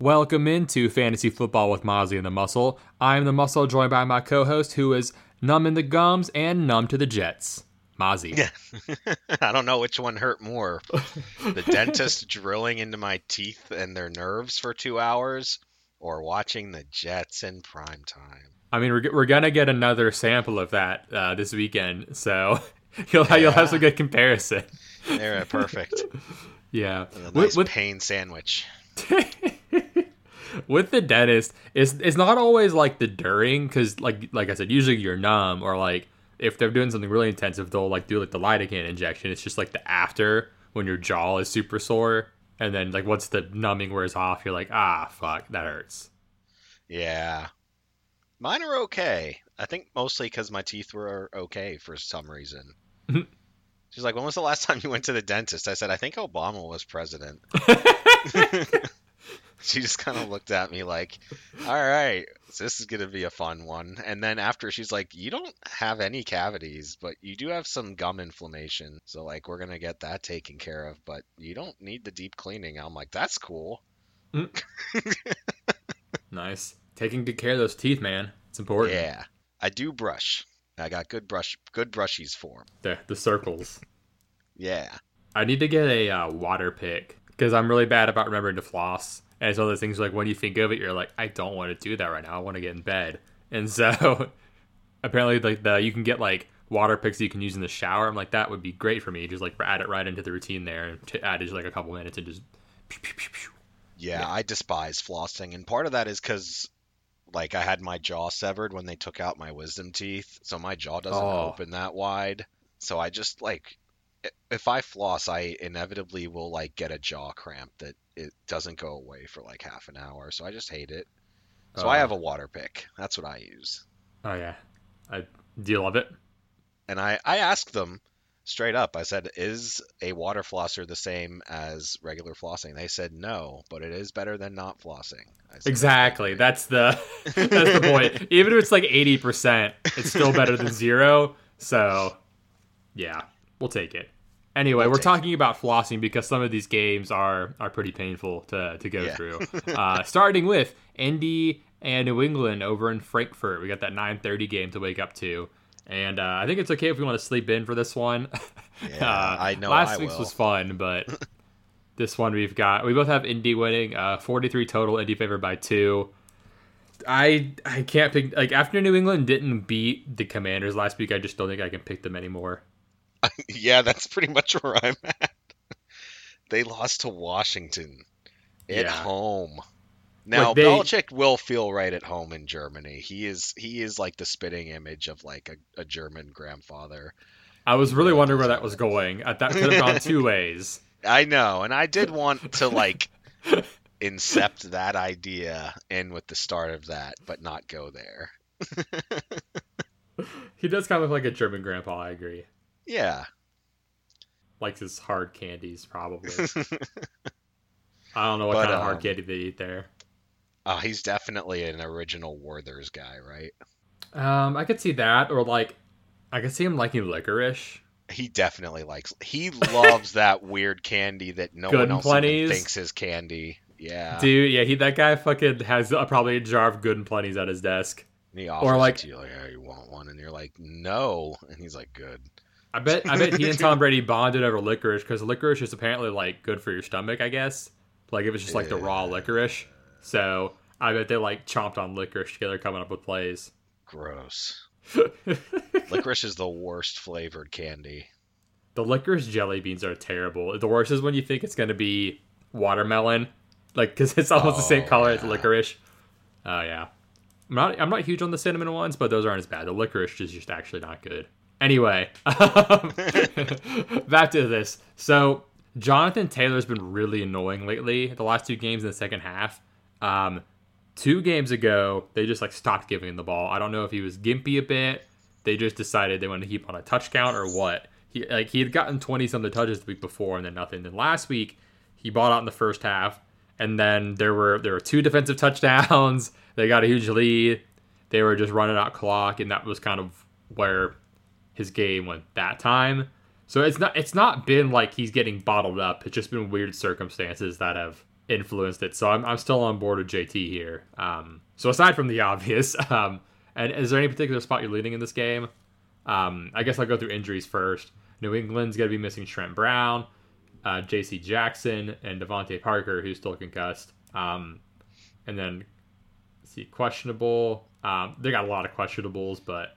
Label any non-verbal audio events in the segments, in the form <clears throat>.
Welcome into Fantasy Football with Mozzie and the Muscle. I'm the Muscle, joined by my co-host, who is numb in the gums and numb to the Jets. Mozzie. Yeah. <laughs> I don't know which one hurt more. the dentist <laughs> drilling into my teeth and their nerves for two hours, or watching the Jets in prime time. I mean, we're, we're gonna get another sample of that uh, this weekend, so <laughs> you'll yeah. you'll have some good comparison. They're perfect. yeah, a nice with... pain sandwich. With the dentist, it's it's not always like the during because like like I said, usually you're numb or like if they're doing something really intensive, they'll like do like the lidocaine injection. It's just like the after when your jaw is super sore, and then like once the numbing wears off, you're like ah fuck that hurts. Yeah, mine are okay. I think mostly because my teeth were okay for some reason. She's like, when was the last time you went to the dentist? I said, I think Obama was president. <laughs> <laughs> <laughs> she just kind of looked at me like, all right, so this is going to be a fun one. And then after, she's like, you don't have any cavities, but you do have some gum inflammation. So, like, we're going to get that taken care of, but you don't need the deep cleaning. I'm like, that's cool. Mm. <laughs> nice. Taking good care of those teeth, man. It's important. Yeah. I do brush. I got good brush, good brushies for them. The the circles. yeah. I need to get a uh, water pick because I'm really bad about remembering to floss. And it's of those things like when you think of it, you're like, I don't want to do that right now. I want to get in bed. And so <laughs> apparently, like the you can get like water picks you can use in the shower. I'm like, that would be great for me. Just like add it right into the routine there and to add just like a couple minutes and just. Pew, pew, pew, yeah, yeah, I despise flossing, and part of that is because like I had my jaw severed when they took out my wisdom teeth, so my jaw doesn't oh. open that wide. So I just like if I floss, I inevitably will like get a jaw cramp that it doesn't go away for like half an hour. So I just hate it. So I oh. have a water pick. That's what I use. Oh yeah, I do you love it? And I I asked them straight up. I said, "Is a water flosser the same as regular flossing?" They said, "No, but it is better than not flossing." Said, exactly. That's the <laughs> <laughs> that's the point. Even if it's like eighty percent, it's still better than zero. So, yeah, we'll take it. Anyway, we'll we're talking it. about flossing because some of these games are are pretty painful to to go yeah. through. <laughs> uh, starting with Indy and New England over in Frankfurt. We got that 9:30 game to wake up to. And uh, I think it's okay if we want to sleep in for this one. <laughs> Yeah, uh, I know. Last I week's will. was fun, but <laughs> this one we've got we both have Indy winning, uh, 43 total, Indy favored by two. I I can't pick like after New England didn't beat the Commanders last week. I just don't think I can pick them anymore. <laughs> yeah, that's pretty much where I'm at. they lost to Washington at yeah. home. Now they, Belichick will feel right at home in Germany. He is he is like the spitting image of like a, a German grandfather. I was really wondering where that was going. Uh, that could have gone two <laughs> ways. I know, and I did want to like <laughs> incept that idea in with the start of that, but not go there. he does kind of look like a German grandpa. I agree. Yeah, likes his hard candies probably. <laughs> I don't know what but, kind of hard um, candy they eat there. Oh, he's definitely an original Werther's guy, right? Um, I could see that, or like, I could see him liking licorice. He definitely likes. He loves that <laughs> weird candy that no Good one else thinks is candy. Yeah, dude. Yeah, he that guy fucking has a, probably a jar of good and plenty's at his desk. And he or like, you, like, yeah, you want one, and you're like, no, and he's like, good. I bet I bet he and Tom Brady bonded over licorice because licorice is apparently like good for your stomach. I guess like if it's just like the raw licorice. So I bet they like chomped on licorice together, coming up with plays. Gross. <laughs> licorice is the worst flavored candy. The licorice jelly beans are terrible. The worst is when you think it's going to be watermelon, like because it's almost oh, the same oh, color yeah. as licorice. Oh yeah, I'm not I'm not huge on the cinnamon ones, but those aren't as bad. The licorice is just actually not good. Anyway, <laughs> back to this. So Jonathan Taylor's been really annoying lately. The last two games in the second half. Um, two games ago, they just like stopped giving him the ball. I don't know if he was gimpy a bit. They just decided they wanted to keep on a touch count or what. He like he had gotten twenty something touches the week before and then nothing. Then last week he bought out in the first half, and then there were there were two defensive <laughs> touchdowns. They got a huge lead. They were just running out clock, and that was kind of where his game went that time. So it's not it's not been like he's getting bottled up. It's just been weird circumstances that have influenced it. So I'm, I'm still on board with JT here. Um, so aside from the <laughs> obvious, um, and is there any particular spot you're leading in this game? Um, I guess I'll go through injuries first. New England's going to be missing Trent Brown, uh, J.C. Jackson, and DeVante Parker, who's still concussed. Um, and then, see, questionable. Um, they got a lot of questionables, but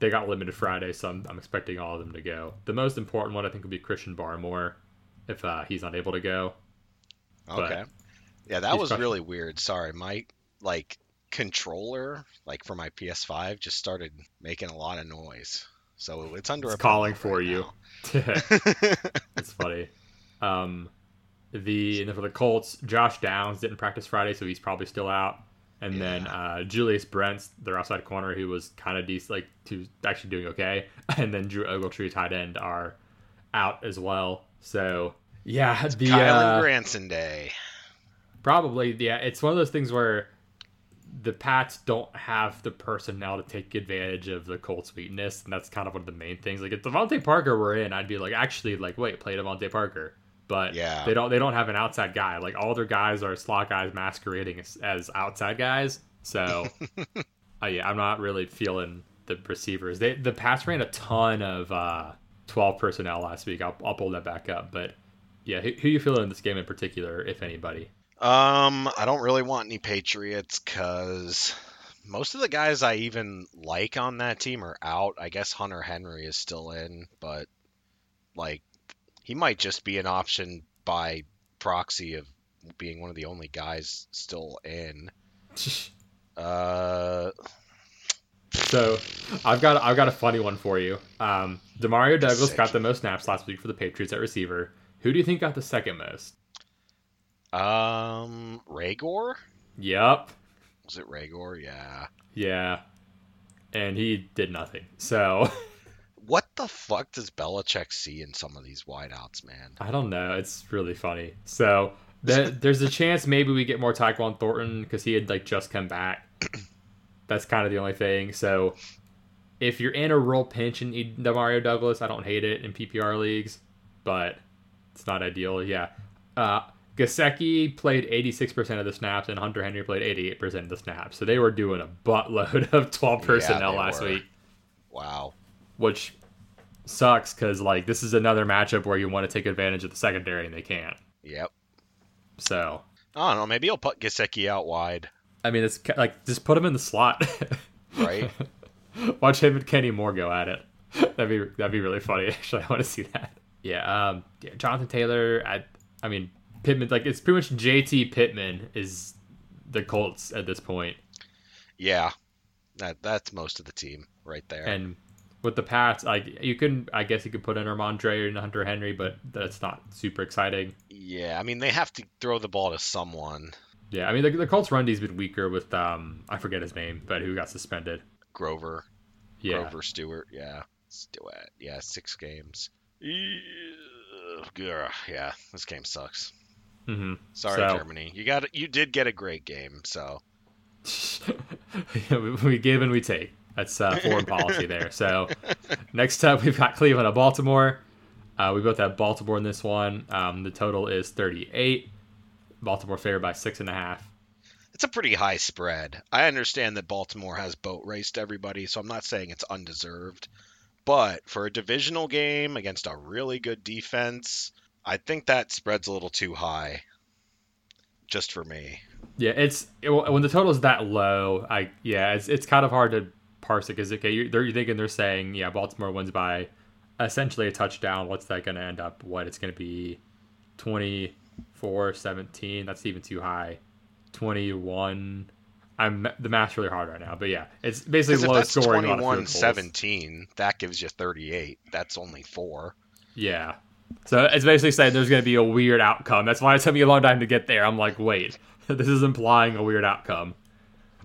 they got limited Friday, so I'm, I'm, expecting all of them to go. The most important one, I think, would be Christian Barmore if uh, he's not able to go. Okay. But yeah, that was really weird. Sorry, my like controller, like for my PS5, just started making a lot of noise. So it's under it's calling for right you. <laughs> it's funny. Um, the and for the Colts, Josh Downs didn't practice Friday, so he's probably still out. And yeah. then uh, Julius Brents, their outside corner, who was kind of decent, like to actually doing okay. <laughs> And then Drew Ogletree, tight end, are out as well. So yeah, it's the Kylen uh, Granson day. Probably, yeah. It's one of those things where the Pats don't have the personnel to take advantage of the Colts' weakness, and that's kind of one of the main things. Like if DeVante Parker were in, I'd be like, actually, like wait, play DeVante Parker. But yeah. they don't. They don't have an outside guy. Like all their guys are slot guys masquerading as, as outside guys. So, <laughs> uh, yeah, I'm not really feeling the receivers. They the Pats ran a ton of uh, 12 personnel last week. I'll, I'll pull that back up, but yeah, who, who you feeling in this game in particular, if anybody? Um, I don't really want any Patriots because most of the guys I even like on that team are out. I guess Hunter Henry is still in, but like he might just be an option by proxy of being one of the only guys still in. <laughs> uh so I've got I've got a funny one for you. Um, Demario Douglas Sick. got the most snaps last week for the Patriots at receiver. Who do you think got the second most? Um, Reagor. Yep. Was it Reagor? Yeah. Yeah. And he did nothing. So. <laughs> what the fuck does Belichick see in some of these wideouts, man? I don't know. It's really funny. So <laughs> the, there's a chance maybe we get more Tyquan Thornton because he had like just come back. <clears throat> That's kind of the only thing. So if you're in a real pinch and need Demario Douglas, I don't hate it in PPR leagues, but it's not ideal. Yeah. Uh, Gesicki played 86% of the snaps and Hunter Henry played 88% of the snaps. So they were doing a buttload <laughs> of 12 personnel yeah, last were. week. Wow. Which sucks because, like, this is another matchup where you want to take advantage of the secondary and they can't. Yep. So. I don't know. Maybe he'll put Gesicki out wide. I mean, it's like, just put him in the slot. <laughs> right. Watch him and Kenny Moore go at it. <laughs> That'd be that'd be really funny. <laughs> Actually, I want to see that. Yeah, um, yeah, Jonathan Taylor. I, I mean, Pittman. Like it's pretty much JT Pittman is the Colts at this point. Yeah, that that's most of the team right there. And with the Pats, like you can, I guess you could put in Rhamondre and Hunter Henry, but that's not super exciting. Yeah, I mean they have to throw the ball to someone. Yeah, I mean the, the Colts run D's been weaker with um I forget his name, but who got suspended? Grover. Yeah. Grover Stewart. Yeah. Stewart. Yeah, six games. Yeah, this game sucks. Mm-hmm. Sorry, so, Germany. You got you did get a great game, so <laughs> we give and we take. That's uh, foreign policy there. So next up, we've got Cleveland and Baltimore. Uh, we both have Baltimore in this one. Um, the total is 38. Baltimore favored by six and a half. It's a pretty high spread. I understand that Baltimore has boat raced everybody, so I'm not saying it's undeserved. But for a divisional game against a really good defense, I think that spread's a little too high. Just for me. Yeah, it's it, when the total is that low. I yeah, it's it's kind of hard to parse it because okay, you're, you're thinking they're saying yeah, Baltimore wins by essentially a touchdown. What's that going to end up? What it's going to be 24 17. That's even too high. 21 I'm the math's really hard right now, but yeah, it's basically low that's scoring 21 17. That gives you 38. That's only four. Yeah. So it's basically saying there's going to be a weird outcome. That's why it took me a long time to get there. I'm like, wait, <laughs> this is implying a weird outcome,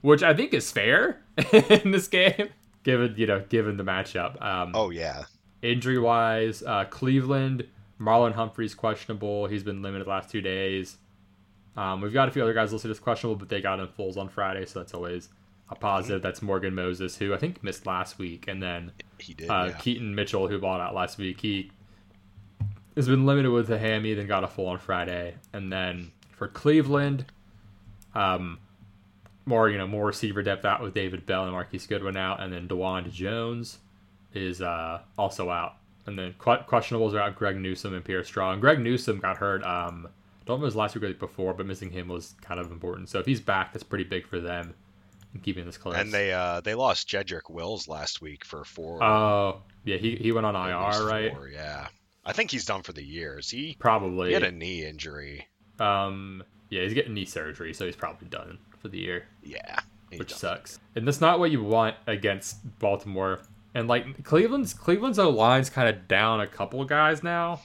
which I think is fair <laughs> in this game, given you know, given the matchup. Um, oh yeah. Injury wise, uh, Cleveland, Marlon Humphrey's questionable. He's been limited the last two days. Um, we've got a few other guys listed as questionable, but they got in fulls on Friday, so that's always a positive. That's Morgan Moses, who I think missed last week, and then he did. Uh, yeah. Keaton Mitchell, who bought out last week. He has been limited with a hammy, then got a full on Friday, and then for Cleveland, um, more you know more receiver depth out with David Bell and Marquise Goodwin out, and then Dawand Jones is uh, also out, and then questionables are out. Greg Newsome and Pierre Strong. Greg Newsome got hurt. Um, don't know his last week or before, but missing him was kind of important. So if he's back, that's pretty big for them in keeping this close. And they uh they lost Jedrick Wills last week for four. Oh yeah, he he went on IR, right? Four, yeah, I think he's done for the years. He probably he had a knee injury. Um, yeah, he's getting knee surgery, so he's probably done for the year. Yeah, which sucks. And that's not what you want against Baltimore. And like Cleveland's Cleveland's O line's kind of down a couple guys now.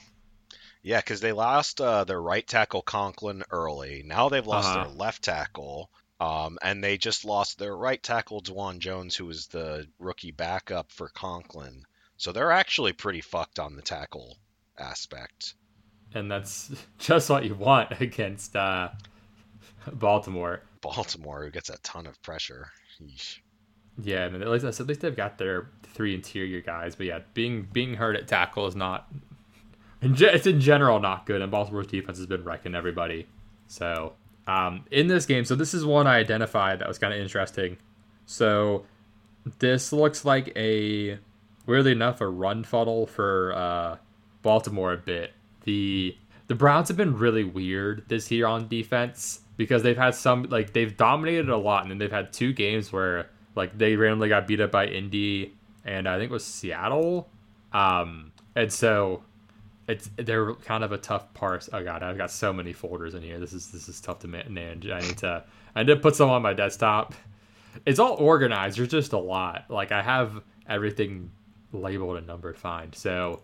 Yeah, because they lost uh, their right tackle Conklin early. Now they've lost uh-huh. their left tackle. Um, and they just lost their right tackle, Dawand Jones, who was the rookie backup for Conklin. So they're actually pretty fucked on the tackle aspect. And that's <laughs> just what you want against uh, <laughs> Baltimore. Baltimore, who gets a ton of pressure. Yeesh. Yeah, I mean, at least at least they've got their three interior guys. But yeah, being being hurt at tackle is not. It's in general not good, and Baltimore's defense has been wrecking everybody. So um, in this game, so this is one I identified that was kind of interesting. So this looks like a weirdly enough a run funnel for uh, Baltimore a bit. The the Browns have been really weird this year on defense because they've had some like they've dominated a lot and then they've had two games where like they randomly got beat up by Indy and I think it was Seattle. Um, and so it's they're kind of a tough parse. Oh god, I've got so many folders in here. This is this is tough to manage. I need to I need to put some on my desktop. It's all organized. There's just a lot. Like I have everything labeled and numbered fine. So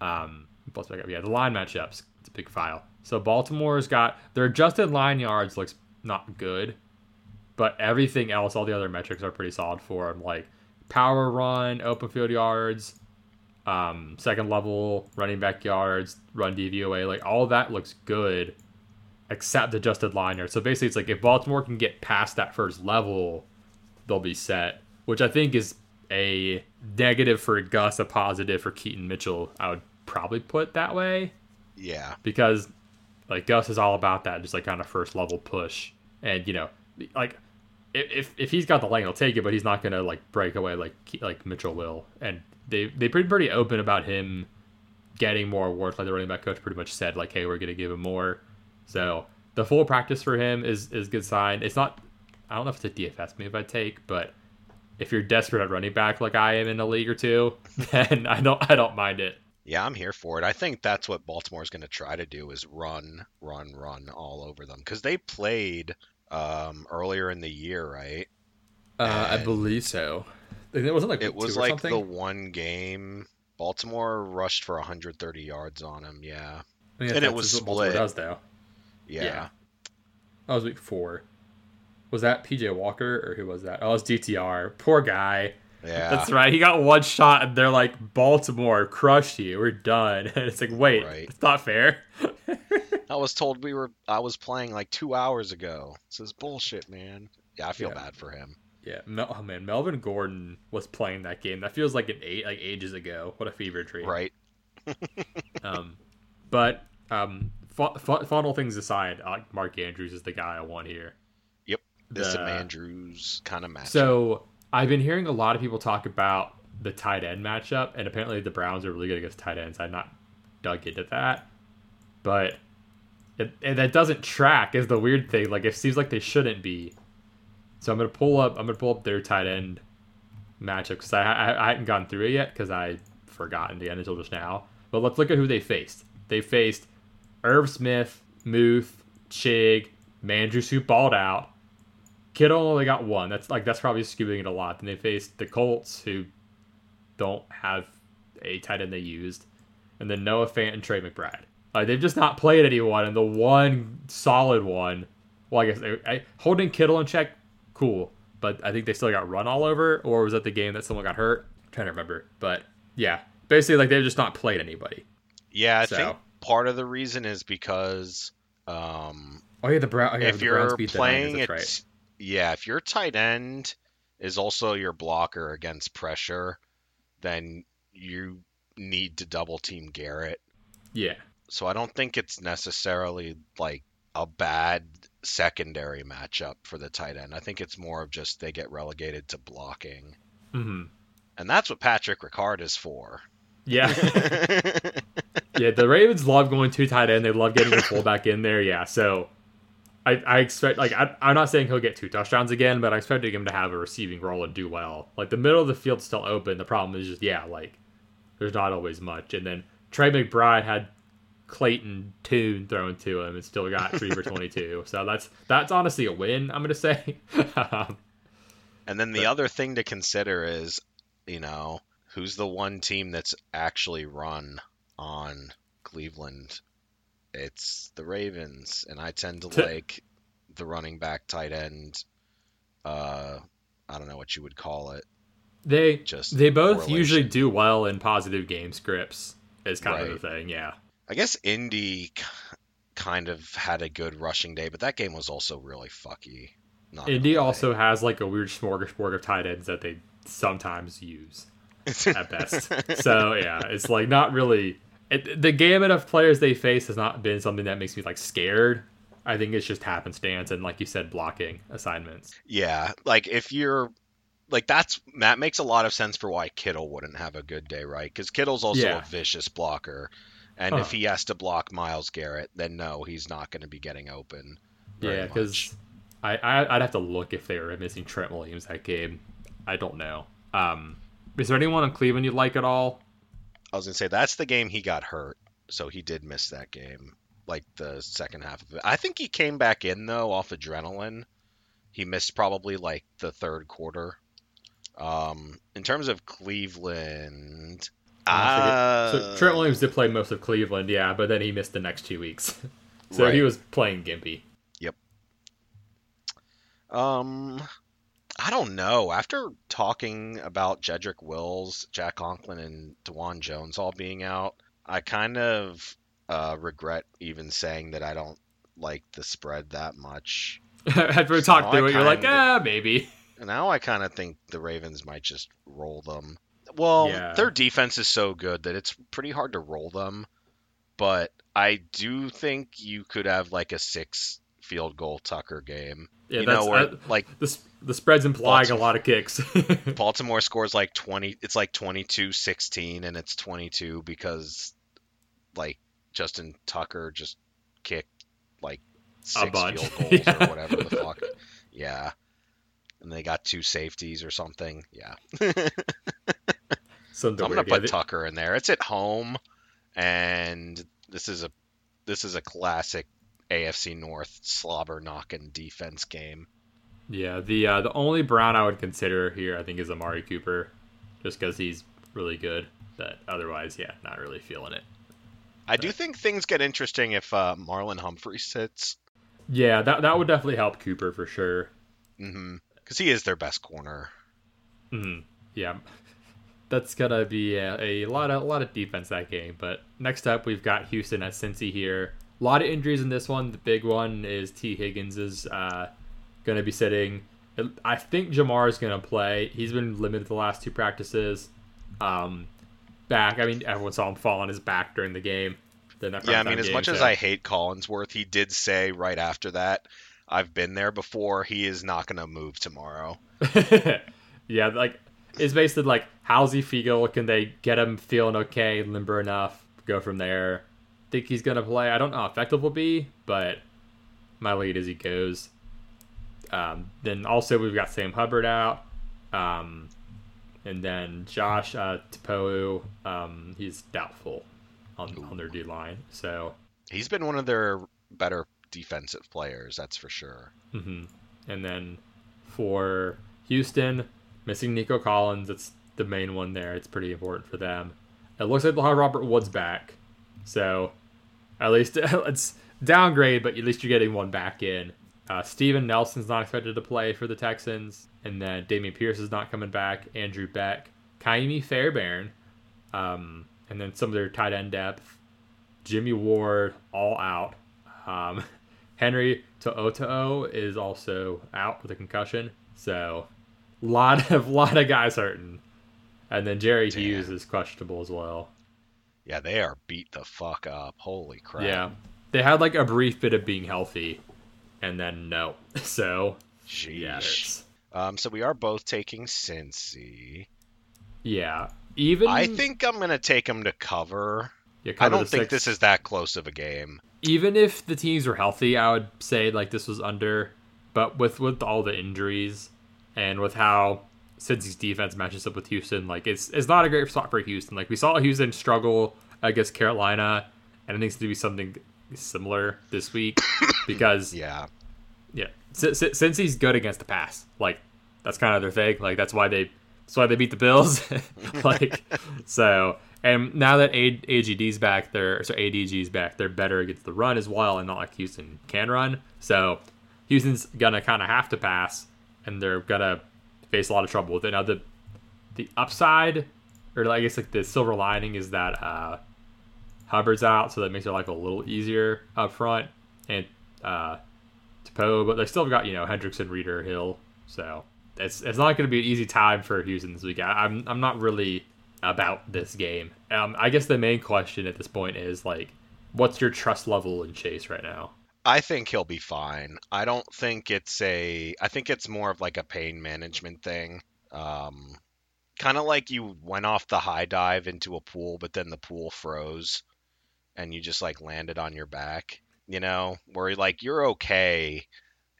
um plus got yeah, the line matchups. It's a big file. So Baltimore's got their adjusted line yards looks not good, but everything else, all the other metrics are pretty solid for them. Like power run, open field yards, um, second level running back yards, run DVOA, like all that looks good, except adjusted liner. So basically, it's like if Baltimore can get past that first level, they'll be set. Which I think is a negative for Gus, a positive for Keaton Mitchell. I would probably put that way. Yeah. Because like Gus is all about that, just like kind of first level push, and you know, like if if he's got the lane, he'll take it, but he's not gonna like break away like like Mitchell will. And they they pretty pretty open about him getting more awards. Like the running back coach pretty much said like, hey, we're gonna give him more. So the full practice for him is is good sign. It's not. I don't know if it's a DFS move I take, but if you're desperate at running back like I am in a league or two, <laughs> then I don't I don't mind it. Yeah, I'm here for it. I think that's what Baltimore's going to try to do is run, run, run all over them because they played um, earlier in the year, right? Uh, I believe so. It wasn't like it was like the one game Baltimore rushed for 130 yards on him. Yeah, and it was split. Does though. Yeah. yeah. That was week four. Was that PJ Walker or who was that? Oh, it was DTR. Poor guy. Yeah. That's right. He got one shot and they're like, Baltimore crushed you. We're done. <laughs> And it's like, wait, right. it's not fair. <laughs> I was told we were I was playing like two hours ago. This is bullshit, man. Yeah, I feel yeah. bad for him. Yeah, Mel- oh man, Melvin Gordon was playing that game. That feels like an eight, like ages ago. What a fever dream. Right. <laughs> um, but um, fu- fu- funnel things aside, uh, Mark Andrews is the guy I want here. Yep, this the, Andrews kind of match. So I've been hearing a lot of people talk about the tight end matchup, and apparently the Browns are really good against tight ends. I've not dug into that, but it, and that doesn't track is the weird thing. Like it seems like they shouldn't be. So I'm gonna pull up. I'm gonna pull up their tight end matchup because I, I, I hadn't gone through it yet because I forgotten the end until just now. But let's look at who they faced. They faced Irv Smith, Muth, Chig, Mandrews who balled out. Kittle only got one. That's like that's probably skewing it a lot. Then they faced the Colts who don't have a tight end they used, and then Noah Fant and Trey McBride. Like they've just not played anyone, and the one solid one. Well, I guess they, I, holding Kittle in check, cool, but I think they still got run all over. Or was that the game that someone got hurt? I'm trying to remember, but yeah, basically like they've just not played anybody. Yeah, I so. think part of the reason is because. Um, oh yeah, the, Brown, oh, yeah, if the you're beat playing it, right. Yeah, if your tight end is also your blocker against pressure, then you need to double team Garrett. Yeah so I don't think it's necessarily like a bad secondary matchup for the tight end. I think it's more of just they get relegated to blocking. Mm-hmm. And that's what Patrick Ricard is for. Yeah. <laughs> yeah, the Ravens love going two tight end. They love getting the fullback in there. Yeah, so I, I expect like I, I'm not saying he'll get two touchdowns again, but I'm expecting him to have a receiving role and do well. Like the middle of the field's still open. The problem is just yeah, like there's not always much. And then Trey McBride had Clayton Tune thrown to him and still got three for <laughs> 22. So that's that's honestly a win. I'm gonna say. <laughs> And then the but, other thing to consider is, you know, who's the one team that's actually run on Cleveland? It's the Ravens, and I tend to like the running back tight end. Uh, I don't know what you would call it. They just they both usually do well in positive game scripts. Is kind right. of the thing, yeah. I guess Indy kind of had a good rushing day, but that game was also really fucky. Indy also has like a weird smorgasbord of tight ends that they sometimes use <laughs> at best. so yeah, it's like not really the gamut of players they face has not been something that makes me like scared. I think it's just happenstance and like you said, blocking assignments. Yeah, like if you're like that's that makes a lot of sense for why Kittle wouldn't have a good day, right? Because Kittle's also yeah. a vicious blocker, and huh. if he has to block Myles Garrett, then no, he's not going to be getting open. Yeah, because I, I would have to look if they were missing Trent Williams that game. I don't know. Um, is there anyone in Cleveland you'd like at all? I was gonna say that's the game he got hurt, so he did miss that game, like the second half of it. I think he came back in though off adrenaline. He missed probably like the third quarter. Um, in terms of Cleveland, uh, so Trent Williams did play most of Cleveland, yeah, but then he missed the next two weeks, <laughs> so right. he was playing gimpy. Yep. Um, I don't know. After talking about Jedrick Wills, Jack Conklin, and Dawand Jones all being out, I kind of uh, regret even saying that I don't like the spread that much. <laughs> After we talked through it, you're like, ah, maybe. <laughs> Now I kind of think the Ravens might just roll them. Well, yeah. their defense is so good that it's pretty hard to roll them. But I do think you could have like a six field goal Tucker game. Yeah, you know, where, like the the spread's implying Baltimore, a lot of kicks. <laughs> Baltimore scores like twenty. It's like 22-16, and it's twenty two because like Justin Tucker just kicked like six field <laughs> goals yeah. or whatever the fuck. Yeah, and they got two safeties or something. Yeah. something I'm gonna put Tucker in there. It's at home, and this is a this is a classic AFC North slobber knocking defense game. Yeah, the uh, the only Brown I would consider here, I think, is Amari Cooper, just because he's really good. But otherwise, yeah, not really feeling it. I but. do think things get interesting if uh, Marlon Humphrey sits. Yeah, that that would definitely help Cooper for sure. Mm-hmm. Because he is their best corner. Hmm. Yeah. <laughs> That's gonna be a, a, lot of a lot of defense that game. But next up, we've got Houston at Cincy here. A lot of injuries in this one. The big one is Tee Higgins is uh, going to be sitting. I think Ja'Marr is going to play. He's been limited the last two practices. Um, back. I mean, everyone saw him fall on his back during the game. yeah, I mean, as much as I hate Collinsworth, he did say right after that, "I've been there before. He is not going to move tomorrow." <laughs> yeah, like it's basically like, how's he feel? Can they get him feeling okay, limber enough? Go from there think he's gonna play. I don't know how effective will be, but my lead as he goes. Um, then also we've got Sam Hubbard out, um, and then Josh uh, um, he's doubtful on, on their D line. So he's been one of their better defensive players, that's for sure. Mm-hmm. And then for Houston, missing Nico Collins, it's the main one there. It's pretty important for them. It looks like they'll have Robert Woods back, so at least <laughs> it's downgrade, but at least you're getting one back in. Uh, Steven Nelson's not expected to play for the Texans, and then Dameon Pierce is not coming back. Andrew Beck, Ka'imi Fairbairn, um, and then some of their tight end depth. Jimmy Ward all out. Um, <laughs> Henry To'oTo'o is also out with a concussion, so lot <laughs> of lot of guys hurting. And then Jerry Damn. Hughes is questionable as well. Yeah, they are beat the fuck up. Holy crap. Yeah. they had like a brief bit of being healthy, and then no. <laughs> So Sheesh. yeah, Um, so we are both taking Cincy. yeah. Even I think I'm gonna take them to cover. yeah, I don't think six. this is that close of a game. even if the teams were healthy, I would say like this was under. But with with all the injuries and with how Cincy's defense matches up with Houston, like it's it's not a great spot for Houston. Like we saw Houston struggle against Carolina, and I think it's to be something similar this week <coughs> because Yeah. yeah, si- si- Cincy's good against the pass. Like that's kind of their thing. Like that's why they that's why they beat the Bills. <laughs> like <laughs> so, and now that A- AGD's back, they're so ADG's back, they're better against the run as well, and not like Houston can run. So Houston's gonna kind of have to pass, and they're gonna face a lot of trouble with it. Now the the upside, or I guess like the silver lining, is that uh, Hubbard's out, so that makes their life a little easier up front, and uh, Tupou, but they still have got you know Hendrickson, Reader, Hill. So it's it's not going to be an easy time for Houston this week. I, I'm I'm not really about this game. Um, I guess the main question at this point is like, what's your trust level in Chase right now? I think he'll be fine. I don't think it's a. I think it's more of like a pain management thing. Um, kind of like you went off the high dive into a pool, but then the pool froze, and you just like landed on your back. You know, where like you're okay.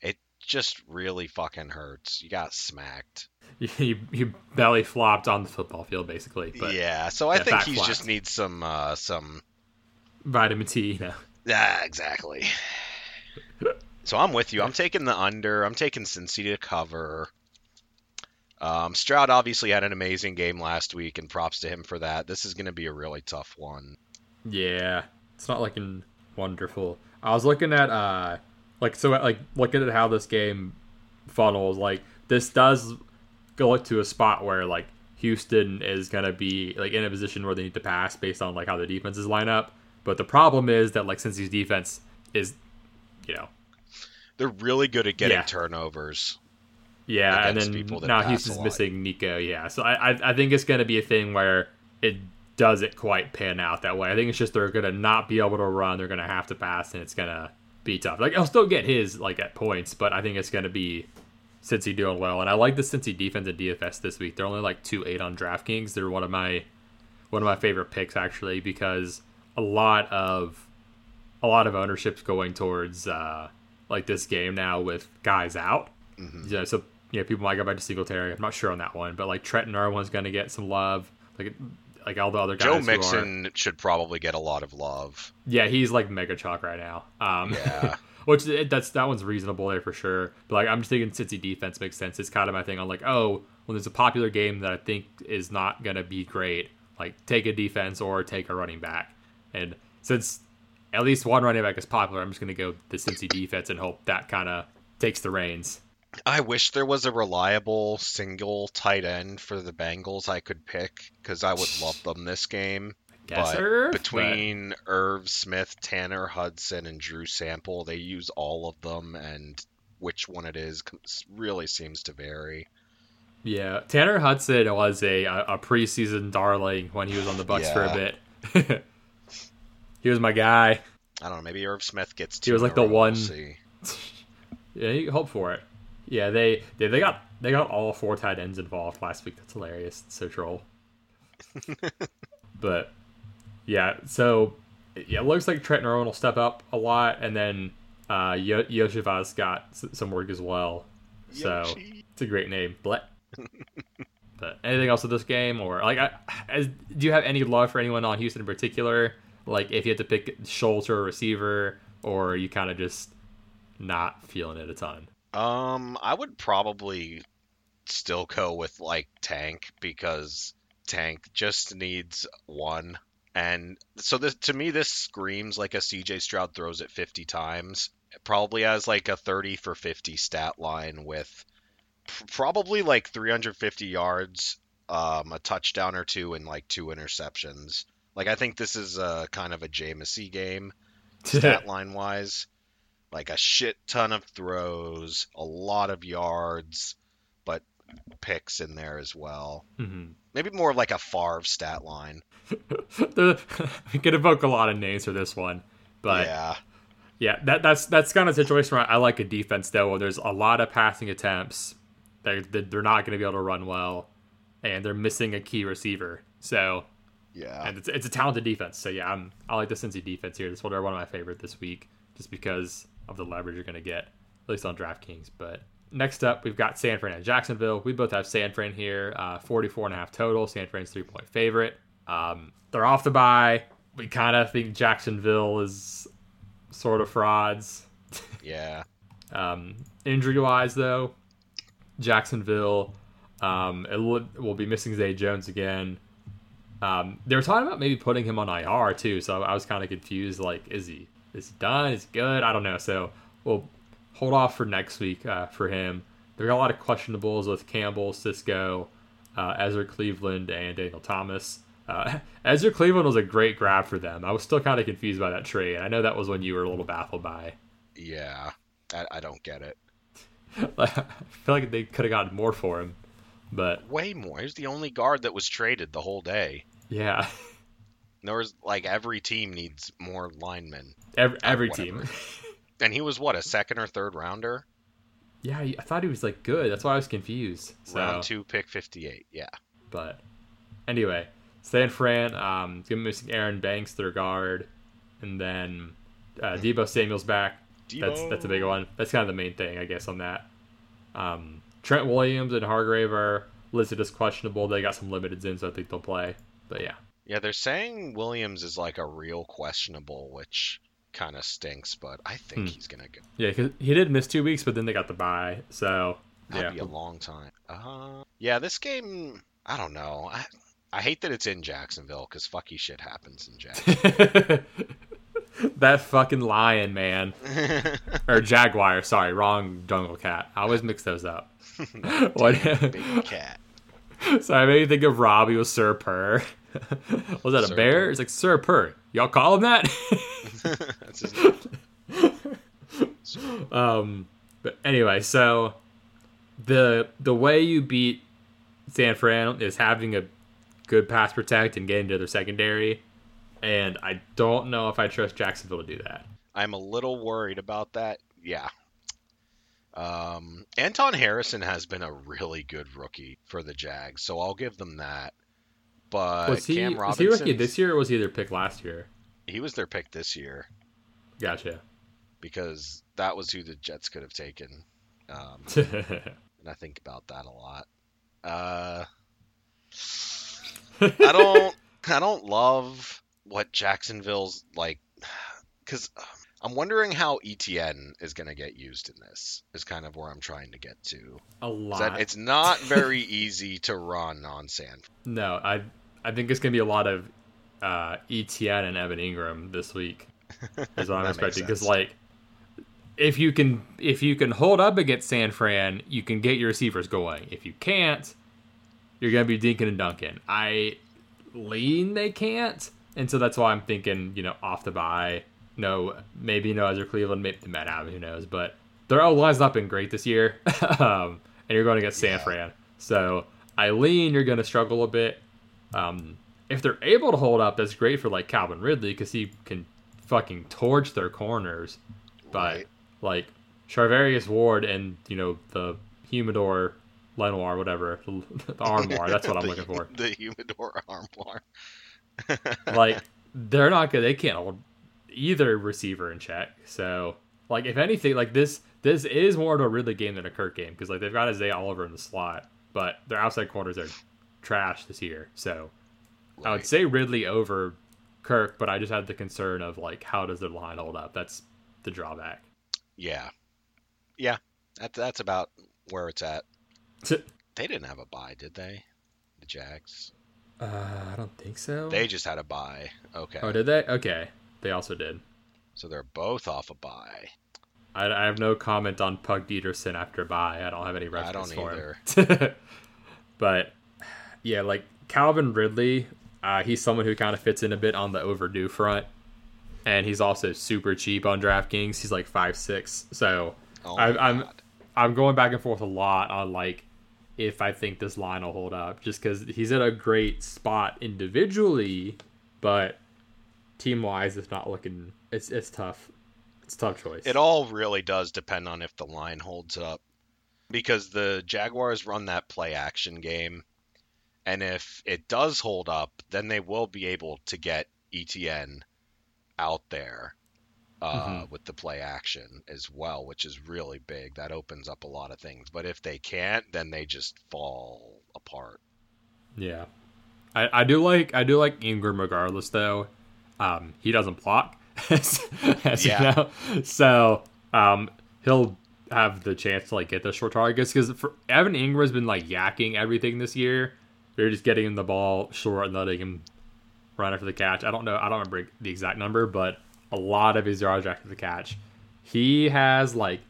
It just really fucking hurts. You got smacked. <laughs> You, you belly flopped on the football field basically, but yeah, so I think he just needs some uh, some vitamin T, you know. Yeah, exactly. so I'm with you. I'm taking the under. I'm taking Cincy to cover. Um, Stroud obviously had an amazing game last week, and props to him for that. This is going to be a really tough one. Yeah, it's not looking wonderful. I was looking at uh, like so like looking at how this game funnels. Like this does go to a spot where like Houston is gonna be like in a position where they need to pass based on like how the defenses line up. But the problem is that like Cincy's defense is, you know, They're really good at getting Yeah. turnovers. Yeah, and then now Houston's missing Nico. Yeah, so I I, I think it's going to be a thing where it doesn't quite pan out that way. I think it's just they're going to not be able to run. They're going to have to pass, and it's going to be tough. Like I'll still get his like at points, but I think it's going to be Cincy doing well. And I like the Cincy defense at DFS this week. They're only like two eight on DraftKings. They're one of my one of my favorite picks actually because a lot of a lot of ownership's going towards uh, like this game now with guys out. Yeah, so you know, people might go back to Singletary. I'm not sure on that one, but like Trenton Irwin's going to get some love. Like like all the other guys. Joe Mixon should probably get a lot of love. yeah, he's like mega chalk right now. Um, Yeah. <laughs> which that's that one's reasonable there for sure. But like I'm just thinking, Cincy defense makes sense. It's kind of my thing. I'm like, oh, when there's a popular game that I think is not gonna be great, like take a defense or take a running back. And since at least one running back is popular, I'm just gonna go the Cincy defense and hope that kind of takes the reins. I wish there was a reliable single tight end for the Bengals I could pick because I would love them this game. Guess but Irv, between Irv Smith, Tanner Hudson, and Drew Sample, they use all of them, and which one it is really seems to vary. Yeah, Tanner Hudson was a a preseason darling when he was on the Bucs for a bit. <laughs> he was my guy. I don't know. Maybe Irv Smith gets. He was like the we'll one- see. <laughs> Yeah, you hope for it. Yeah, they they, they got they got all four tight ends involved last week. That's hilarious. It's so troll. <laughs> but yeah, so yeah, it looks like Trent Irwin will step up a lot, and then uh, Yo- Iosivas got s- some work as well. So Yoshi. it's a great name. But <laughs> but anything else with this game, or like, I, as, do you have any love for anyone on Houston in particular? Like, if you had to pick Schultz or a receiver, or are you kind of just not feeling it a ton? Um, I would probably still go with like Tank because Tank just needs one. And so this to me this screams like a CJ Stroud throws it 50 times. It probably has like a 30 for 50 stat line with probably like 350 yards, um, a touchdown or two, and like two interceptions. Like I think this is a kind of a Jameis game <laughs> stat line wise. Like a shit ton of throws, a lot of yards, but picks in there as well. hmm Maybe more of like a Favre stat line. <laughs> we could evoke a lot of names for this one, but yeah. Yeah, that that's that's kind of a situation where I like a defense though, where there's a lot of passing attempts. They're they're not going to be able to run well, and they're missing a key receiver. So Yeah. and it's, it's a talented defense. So yeah, I'm I like the Cincy defense here. This one one of my favorite this week, just because of the leverage you're going to get, at least on DraftKings. But next up, we've got San Fran and Jacksonville. We both have San Fran here, uh, 44 and a half total. San Fran's three point favorite. Um, they're off the bye. We kind of think Jacksonville is sort of frauds. yeah. <laughs> Um, injury wise, though, Jacksonville um, it will, will be missing Zay Jones again. Um, they were talking about maybe putting him on IR too, so I was kind of confused. Like, is he is he done? Is he good? I don't know. So we'll hold off for next week uh, for him. There got a lot of questionables with Campbell, Cisco, uh, Ezra Cleveland, and Daniel Thomas. Uh, <laughs> Ezra Cleveland was a great grab for them. I was still kind of confused by that trade. I know that was when you were a little baffled by. Yeah. I, I don't get it. <laughs> I feel like they could have gotten more for him, but Way more. He's the only guard that was traded the whole day. yeah, <laughs> There was like every team needs more linemen. Every, every whatever. team. <laughs> <laughs> And he was what, a second or third rounder? Yeah, I thought he was like good. That's why I was confused. So, Round two, pick 58. Yeah. but anyway, San Fran, um, gonna missing Aaron Banks, their guard, and then uh, Deebo Samuel's back. That's that's a big one. That's kind of the main thing, I guess, on that. Um, Trent Williams and Hargrave are listed as questionable. They got some limited in, so I think they'll play. But yeah, Yeah, they're saying Williams is like a real questionable, which kind of stinks, but I think Hmm. he's to go. yeah, because he did miss two weeks, but then they got the bye. So That'd yeah, be a long time. Uh, yeah, this game, I don't know. I, I hate that it's in Jacksonville because fucky shit happens in <laughs> Jacksonville. that fucking lion, man. <laughs> or jaguar. Sorry, wrong jungle cat. I always mix those up. <laughs> what? Big cat. Sorry, I made me think of Robbie with Sir Purr. <laughs> Was that a Sir bear? Purr. It's like Sir Purr. Y'all call him that? <laughs> That's his name. <laughs> um, but anyway, so the the way you beat San Fran is having a good pass protect and getting to their secondary. And I don't know if I trust Jacksonville to do that. I'm a little worried about that. Yeah. Um, Anton Harrison has been a really good rookie for the Jags, so I'll give them that. But Was he Cam was he rookie this year or was he their pick last year? he was their pick this year Gotcha. because that was who the Jets could have taken. Um, <laughs> and I think about that a lot. Uh, <laughs> I don't, I don't love what Jacksonville's like, because I'm wondering how ETN is going to get used in this. Is kind of where I'm trying to get to. a lot. that- it's not very <laughs> easy to run on San. No, I I think it's gonna be a lot of uh, ETN and Evan Engram this week. Is what <laughs> I'm expecting because like if you can if you can hold up against San Fran, you can get your receivers going. If you can't, you're gonna be dinking and dunking. I lean they can't, and so that's why I'm thinking you know off the buy. No, maybe no Ezra Cleveland, maybe the Matt Allen, who knows? But their O line's not been great this year, <laughs> um, and you're going to get San Yeah. Fran. So Eileen, you're going to struggle a bit. Um, if they're able to hold up, that's great for like Calvin Ridley because he can fucking torch their corners. But Right. like Charvarius Ward and you know the Humidor Lenoir, whatever the, <laughs> the Armoire, that's what I'm <laughs> The- looking for. <laughs> The humidor armoire. Like they're not good. They can't hold either receiver in check. So like if anything, like this this is more of a Ridley game than a Kirk game because like they've got Isaiah Oliver in the slot, but their outside corners are trash this year. So I would say Ridley over Kirk, but I just had the concern of like how does their line hold up? That's the drawback. Yeah, yeah. That's that's about where it's at. They didn't have a buy, did they? The Jags. Uh, I don't think so. They just had a buy. Okay. oh, did they? Okay, they also did. So they're both off a buy. I, I have no comment on Doug Pederson after buy. I don't have any reference I don't for him. <laughs> but yeah, like Calvin Ridley, uh, he's someone who kind of fits in a bit on the overdue front, and he's also super cheap on DraftKings. He's like five six, so Oh I, I'm. I'm going back and forth a lot on like if I think this line will hold up, just because he's at a great spot individually, but team wise, it's not looking. It's it's tough. It's a tough choice. It all really does depend on if the line holds up. Because the Jaguars run that play action game. And if it does hold up, then they will be able to get Etienne out there uh, mm-hmm. with the play action as well, which is really big. That opens up a lot of things. But if they can't, then they just fall apart. Yeah, I, I do like I do like Engram regardless though. Um, he doesn't block, <laughs> as, as yeah. you know, so um, he'll have the chance to like get the short targets because Evan Engram's been like yakking everything this year. They're just getting him the ball short and letting him run after the catch. I don't know. I don't remember the exact number, but a lot of his yards after the catch. He has like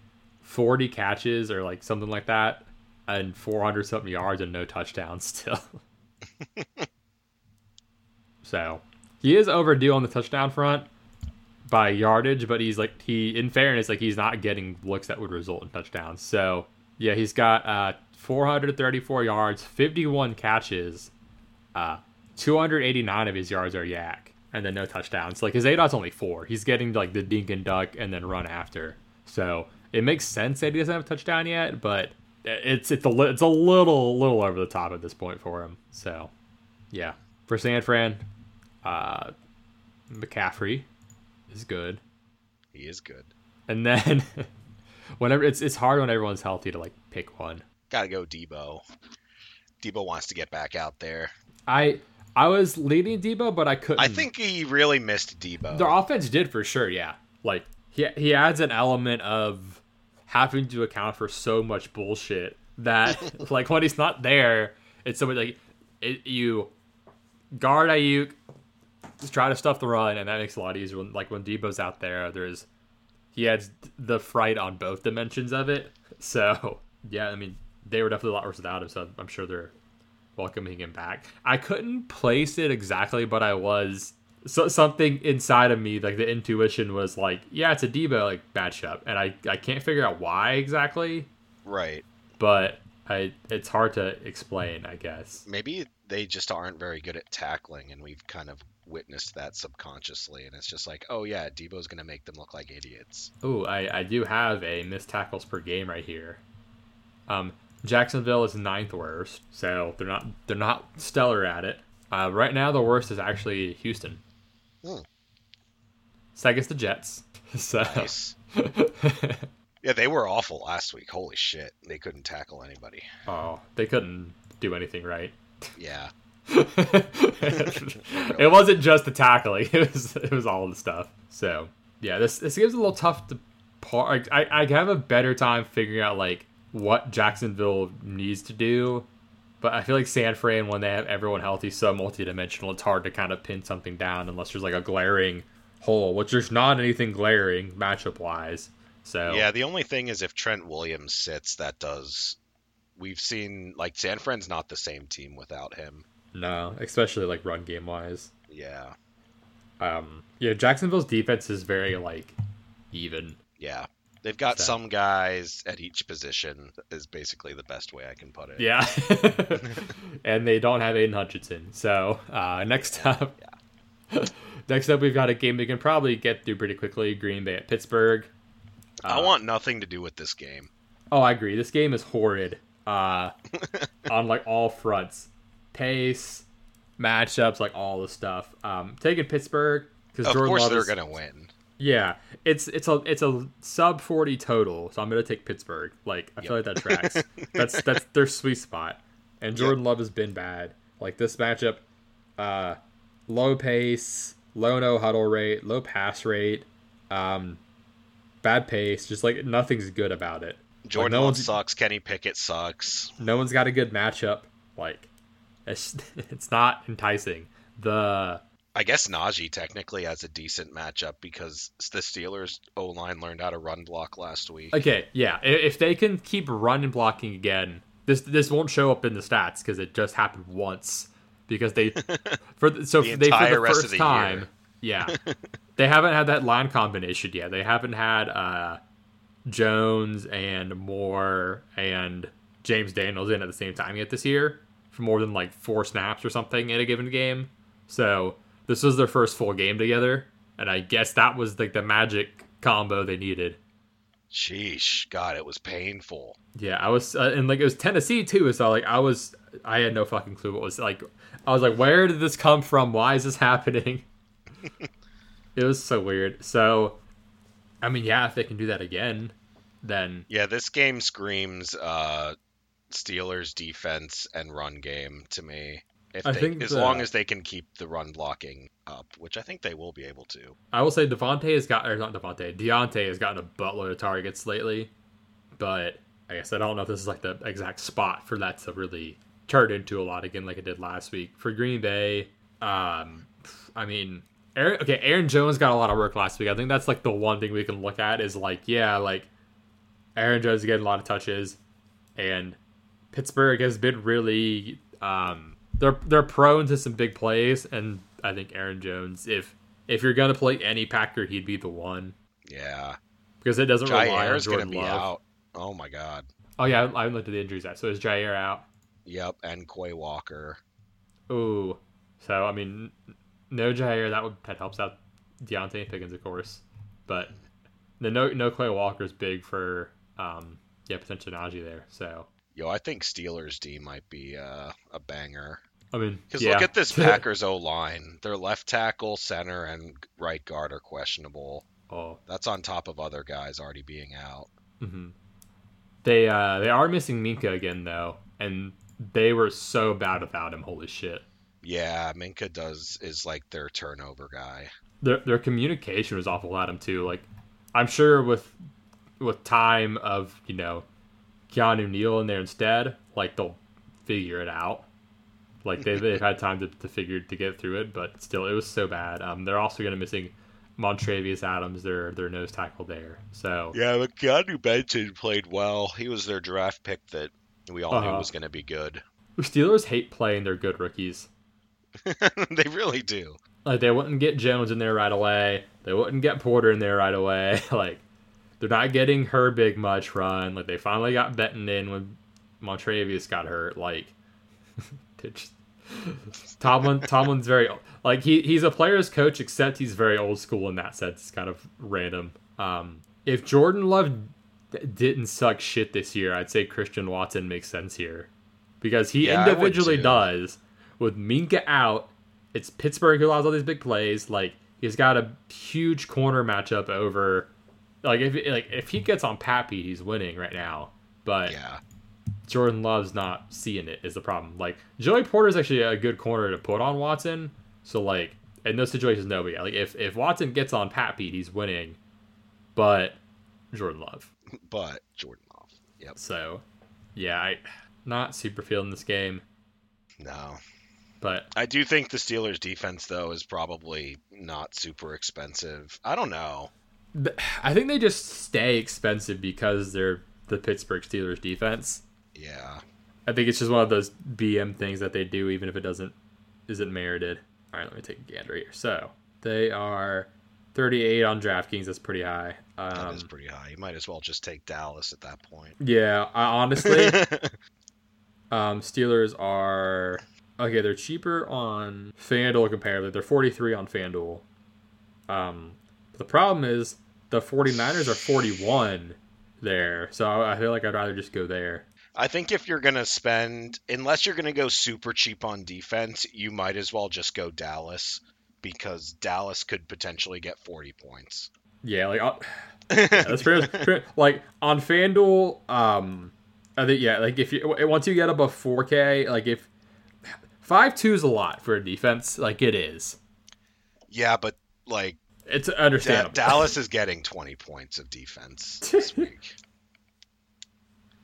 40 catches or like something like that and 400 something yards and no touchdowns <laughs> still. <laughs> so he is overdue on the touchdown front by yardage, but he's like he in fairness, like he's not getting looks that would result in touchdowns. So yeah, he's got uh 434 yards, 51 catches, uh 289 of his yards are YAC, and then no touchdowns. Like his ADOT's only four. He's getting like the dink and duck and then run after. So it makes sense that he doesn't have a touchdown yet, but it's it's a it's a little little over the top at this point for him. So, yeah, for San Fran, uh, McCaffrey is good. He is good. And then <laughs> whenever it's it's hard when everyone's healthy to like pick one. Gotta go Deebo. Deebo wants to get back out there. I I was leading Deebo, but I couldn't. I think he really missed Deebo. The offense did for sure. Yeah, like he he adds an element of having to account for so much bullshit that <laughs> like when he's not there, it's so like it, you guard Aiyuk, just try to stuff the run, and that makes it a lot easier. When, like when Deebo's out there, there's he adds the fright on both dimensions of it. So yeah, I mean they were definitely a lot worse without him. So I'm sure they're welcoming him back. I couldn't place it exactly, but I was so something inside of me, like the intuition was like, yeah, it's a Deebo like matchup, and I I can't figure out why exactly. Right. But I it's hard to explain, I guess. Maybe they just aren't very good at tackling, and we've kind of witnessed that subconsciously, and it's just like, oh yeah, Deebo's gonna make them look like idiots. Oh, I I do have a missed tackles per game right here. Um, Jacksonville is ninth worst, so they're not they're not stellar at it. Uh, right now, the worst is actually Houston. Hmm. Second's the Jets. <laughs> So. Nice. <laughs> yeah, they were awful last week. Holy shit, they couldn't tackle anybody. Oh, they couldn't do anything right. Yeah. <laughs> it wasn't just the tackling; it was it was all the stuff. So yeah, this this game's a little tough to part. I I have a better time figuring out like what Jacksonville needs to do but I feel like San Fran, when they have everyone healthy, so multidimensional, it's hard to kind of pin something down unless there's like a glaring hole, which there's not anything glaring matchup wise. So yeah, the only thing is if Trent Williams sits, that does. We've seen like San Fran's not the same team without him. No, especially like run game wise. Yeah. Um. Yeah, Jacksonville's defense is very like even. Yeah. They've got so. some guys at each position is basically the best way I can put it. Yeah. <laughs> <laughs> and they don't have Aidan Hutchinson. So uh, <laughs> next up yeah. next up we've got a game we can probably get through pretty quickly. Green Bay at Pittsburgh. Uh, I want nothing to do with this game. Oh, I agree. This game is horrid. Uh, on like all fronts. Pace, matchups, like all the stuff. Um, taking Pittsburgh because Jordan course Love they're is, gonna win. Yeah, it's it's a it's a sub forty total, so I'm gonna take Pittsburgh. Like I yep. feel like that tracks. <laughs> that's that's their sweet spot. And Jordan yep. Love has been bad. Like this matchup, uh, low pace, low no huddle rate, low pass rate, um, bad pace. Just like nothing's good about it. Jordan like, no Love sucks. Kenny Pickett sucks. No one's got a good matchup. Like it's <laughs> it's not enticing. The I guess Najee technically has a decent matchup because the Steelers O line learned how to run block last week. Okay, yeah. If they can keep running blocking again, this this won't show up in the stats because it just happened once. Because they <laughs> for so the they for the first the time, year. yeah, <laughs> they haven't had that line combination yet. They haven't had uh, Jones and Moore and James Daniels in at the same time yet this year for more than like four snaps or something in a given game. So this was their first full game together, and I guess that was like the magic combo they needed. Sheesh, God, it was painful. Yeah, I was, uh, and like it was Tennessee too. So like I was, I had no fucking clue what was like. I was like, where did this come from? Why is this <laughs> happening? <laughs> it was so weird. So, I mean, yeah, if they can do that again, then Yeah, this game screams uh, Steelers defense and run game to me. If I they, think as the- long as they can keep the run blocking up, which I think they will be able to. I will say Devonte has got, or not Devontae, Deontay has gotten a buttload of targets lately, but I guess I don't know if this is like the exact spot for that to really turn into a lot again, like it did last week for Green Bay. Um, I mean, Aaron, okay, Aaron Jones got a lot of work last week. I think that's like the one thing we can look at is like, yeah, like Aaron Jones is getting a lot of touches, and Pittsburgh has been really um, they're they're prone to some big plays, and I think Aaron Jones, if if you're gonna play any Packer, he'd be the one Yeah, because it doesn't rely on Jaire's Jordan gonna be Love. out. Oh my God. Oh yeah, I haven't looked at the injuries yet. So is Jaire out? Yep, and Quay Walker. Ooh, so I mean, no Jaire that would that helps out Deontay Pickens of course, but the no no Quay Walker is big for um yeah potential Najee there. So Yo, I think Steelers D might be uh, a banger. I mean, Because yeah. look at this <laughs> Packers O line. Their left tackle, center, and right guard are questionable. oh, That's on top of other guys already being out. hmm They uh they are missing Minkah again though, and they were so bad without him. Holy shit. Yeah, Minkah does is like their turnover guy. Their their communication was awful at him too. Like I'm sure with with time of you know Keanu Neal in there instead, like they'll figure it out. Like they they've had time to, to figure to get through it, but still it was so bad. Um, they're also gonna missing Montravius Adams, their their nose tackle there. So Yeah, but Keanu Benton played well. He was their draft pick that we all knew Uh-huh. was going to be good. The Steelers hate playing their good rookies. <laughs> they really do. Like they wouldn't get Jones in there right away. They wouldn't get Porter in there right away. <laughs> like they're not getting her big much run. Like they finally got Benton in when Montravius got hurt. Like <laughs> just- Tomlin Tomlin's very like he he's a player's coach except he's very old school in that sense. It's kind of random. Um, if Jordan Love didn't suck shit this year, I'd say Christian Watson makes sense here because he Yeah, individually does. With Minkah out, it's Pittsburgh who allows all these big plays. Like he's got a huge corner matchup over. Like if like if he gets on Pappy, he's winning right now. But Yeah. Jordan Love's not seeing it is the problem. Like Joey Porter's actually a good corner to put on Watson. So like in those situations, no, but yeah, like if if Watson gets on Pat Pete, he's winning. But Jordan Love. But Jordan Love. Yep. So yeah, I not super feeling this game. No. But I do think the Steelers defense though is probably not super expensive. I don't know. I think they just stay expensive because they're the Pittsburgh Steelers defense. Yeah. I think it's just one of those BM things that they do, even if it doesn't isn't merited. All right, let me take a gander here. So they are 38 on DraftKings. That's pretty high. That Um, is pretty high. You might as well just take Dallas at that point. yeah, I, honestly, <laughs> um, Steelers are okay. They're cheaper on FanDuel comparatively. They're 43 on FanDuel. Um, the problem is the 49ers are 41 there, so I I feel like I'd rather just go there. I think if you're going to spend, unless you're going to go super cheap on defense, you might as well just go Dallas because Dallas could potentially get 40 points. Yeah, like uh, yeah, that's fair, fair- <laughs> Like on FanDuel, um, I think yeah, like if you once you get above 4K, like if five two is a lot for a defense, like it is. Yeah, but like It's Da- understandable. Dallas is getting 20 points of defense this <laughs> week.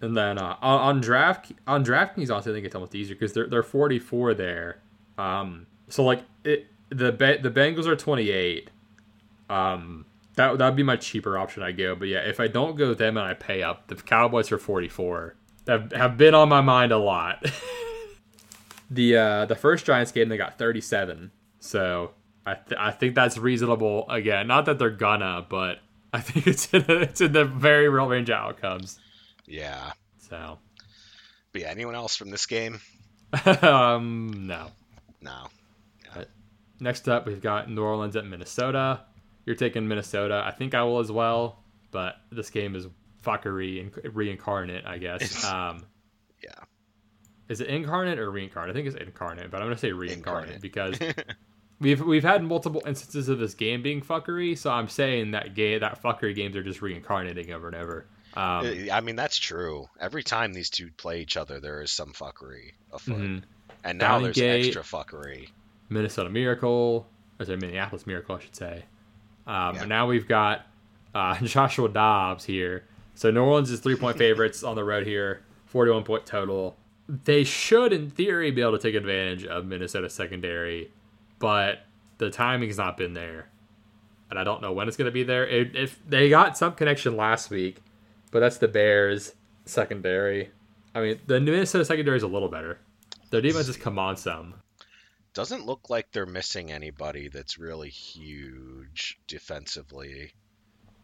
And then uh, on, on draft on DraftKings, also I think it's almost easier because they're they're 44 there. Um, so like it the the Bengals are 28. Um, that that'd be my cheaper option. I go, but yeah, if I don't go with them and I pay up, the Cowboys are 44. Have have been on my mind a lot. <laughs> the uh, the first Giants game they got 37. So I th- I think that's reasonable. Again, not that they're gonna, but I think it's in it's in the very real range of outcomes. Yeah. So, But yeah, anyone else from this game? <laughs> um, no. No. Next up, we've got New Orleans at Minnesota. you're taking Minnesota. I think I will as well, but this game is fuckery and reincarnate, I guess. Um, yeah. Is it incarnate or reincarnate? I think it's incarnate, but I'm gonna say reincarnate incarnate. because <laughs> we've we've had multiple instances of this game being fuckery. So I'm saying that game that fuckery games are just reincarnating over and over. Um, I mean that's true. Every time these two play each other, there is some fuckery afoot, mm-hmm. and now there's Gate, extra fuckery. Minnesota Miracle, or sorry, Minneapolis Miracle, I should say. Um, yeah. And now we've got uh, <laughs> Joshua Dobbs here. So New Orleans is three point <laughs> favorites on the road here, 41 point total. They should, in theory, be able to take advantage of Minnesota secondary, but the timing's not been there. And I don't know when it's going to be there. It, if they got some connection last week, but that's the Bears secondary. I mean, the Minnesota secondary is a little better. Their defense has come on some doesn't look like they're missing anybody that's really huge defensively.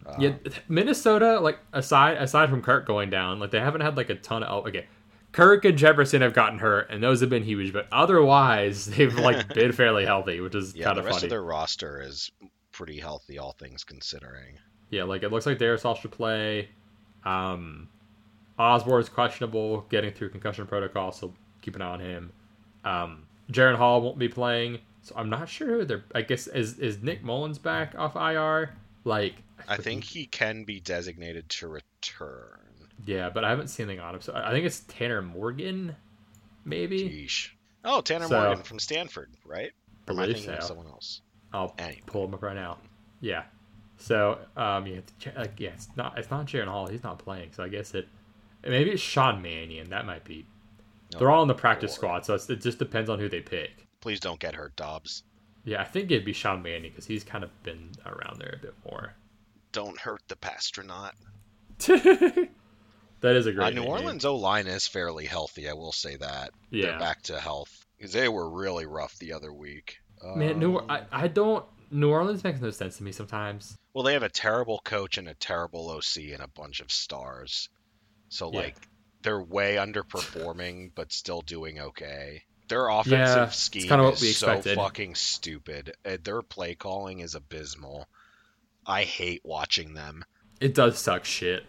Um, yeah, Minnesota, like aside aside from Kirk going down, like they haven't had like a ton of. Oh, okay, Kirk and Jefferson have gotten hurt, and those have been huge. But otherwise, <laughs> they've like <laughs> been fairly healthy, which is yeah, kind of funny. The rest of their roster is pretty healthy, all things considering. Yeah, like it looks like Darrisaw should play. Um, Osborn's questionable, getting through concussion protocol, so keep an eye on him. Um, Jaren Hall won't be playing, so I'm not sure who they're. I guess is is Nick Mullens back off IR? Like, I think he can be designated to return. Yeah, but I haven't seen anything on him. So I think it's Tanner Morgan, maybe. Jeez. Oh, Tanner so, Morgan from Stanford, right? Or am I thinking so. of someone else? I'll anyway. pull him up right now. Yeah. So um yeah like, yeah it's not it's not Jaren Hall he's not playing so I guess it maybe it's Sean Mannion that might be they're all in the practice squad, so it just depends on who they pick. Please don't get hurt, Dobbs. Yeah, I think it'd be Sean Mannion because he's kind of been around there a bit more. Don't hurt the pastronaut. <laughs> that is a great. Uh, New Orleans O line is fairly healthy. I will say that. Yeah, They're back to health because they were really rough the other week. Man, New I, um, I don't. New Orleans makes no sense to me sometimes. Well, they have a terrible coach and a terrible OC and a bunch of stars. So yeah. like they're way underperforming <laughs> but still doing okay. Their offensive yeah, scheme is so fucking stupid. Uh, their play calling is abysmal. I hate watching them. It does suck shit.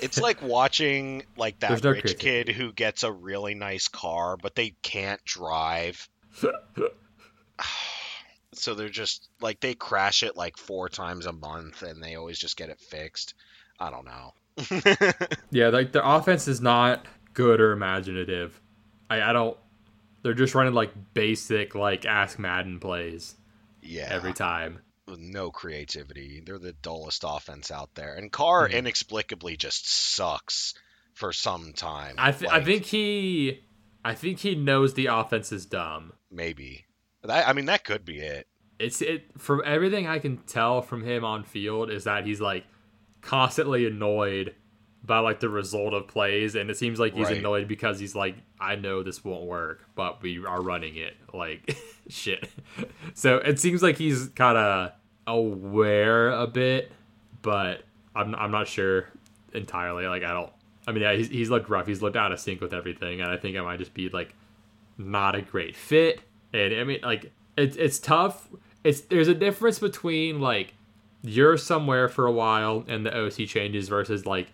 it's like <laughs> watching like that no rich kid who gets a really nice car but they can't drive. <laughs> so they're just like they crash it like four times a month and they always just get it fixed. I don't know. <laughs> yeah, like the offense is not good or imaginative. I, I don't. They're just running like basic like ask Madden plays. Yeah. Every time. With no creativity. They're the dullest offense out there. And Carr mm-hmm. inexplicably just sucks for some time. I th- like, I think he I think he knows the offense is dumb. Maybe. That, I mean that could be it. It's it from everything I can tell from him on field is that he's like constantly annoyed by like the result of plays. And it seems like he's right. annoyed because he's like I know this won't work but we are running it. Like <laughs> shit. So it seems like he's kind of aware a bit but I'm, I'm not sure entirely like I don't I mean yeah he's, he's looked rough. He's looked out of sync with everything. And I think I might just be like not a great fit and I mean like it's it's tough it's there's a difference between like you're somewhere for a while and the OC changes versus like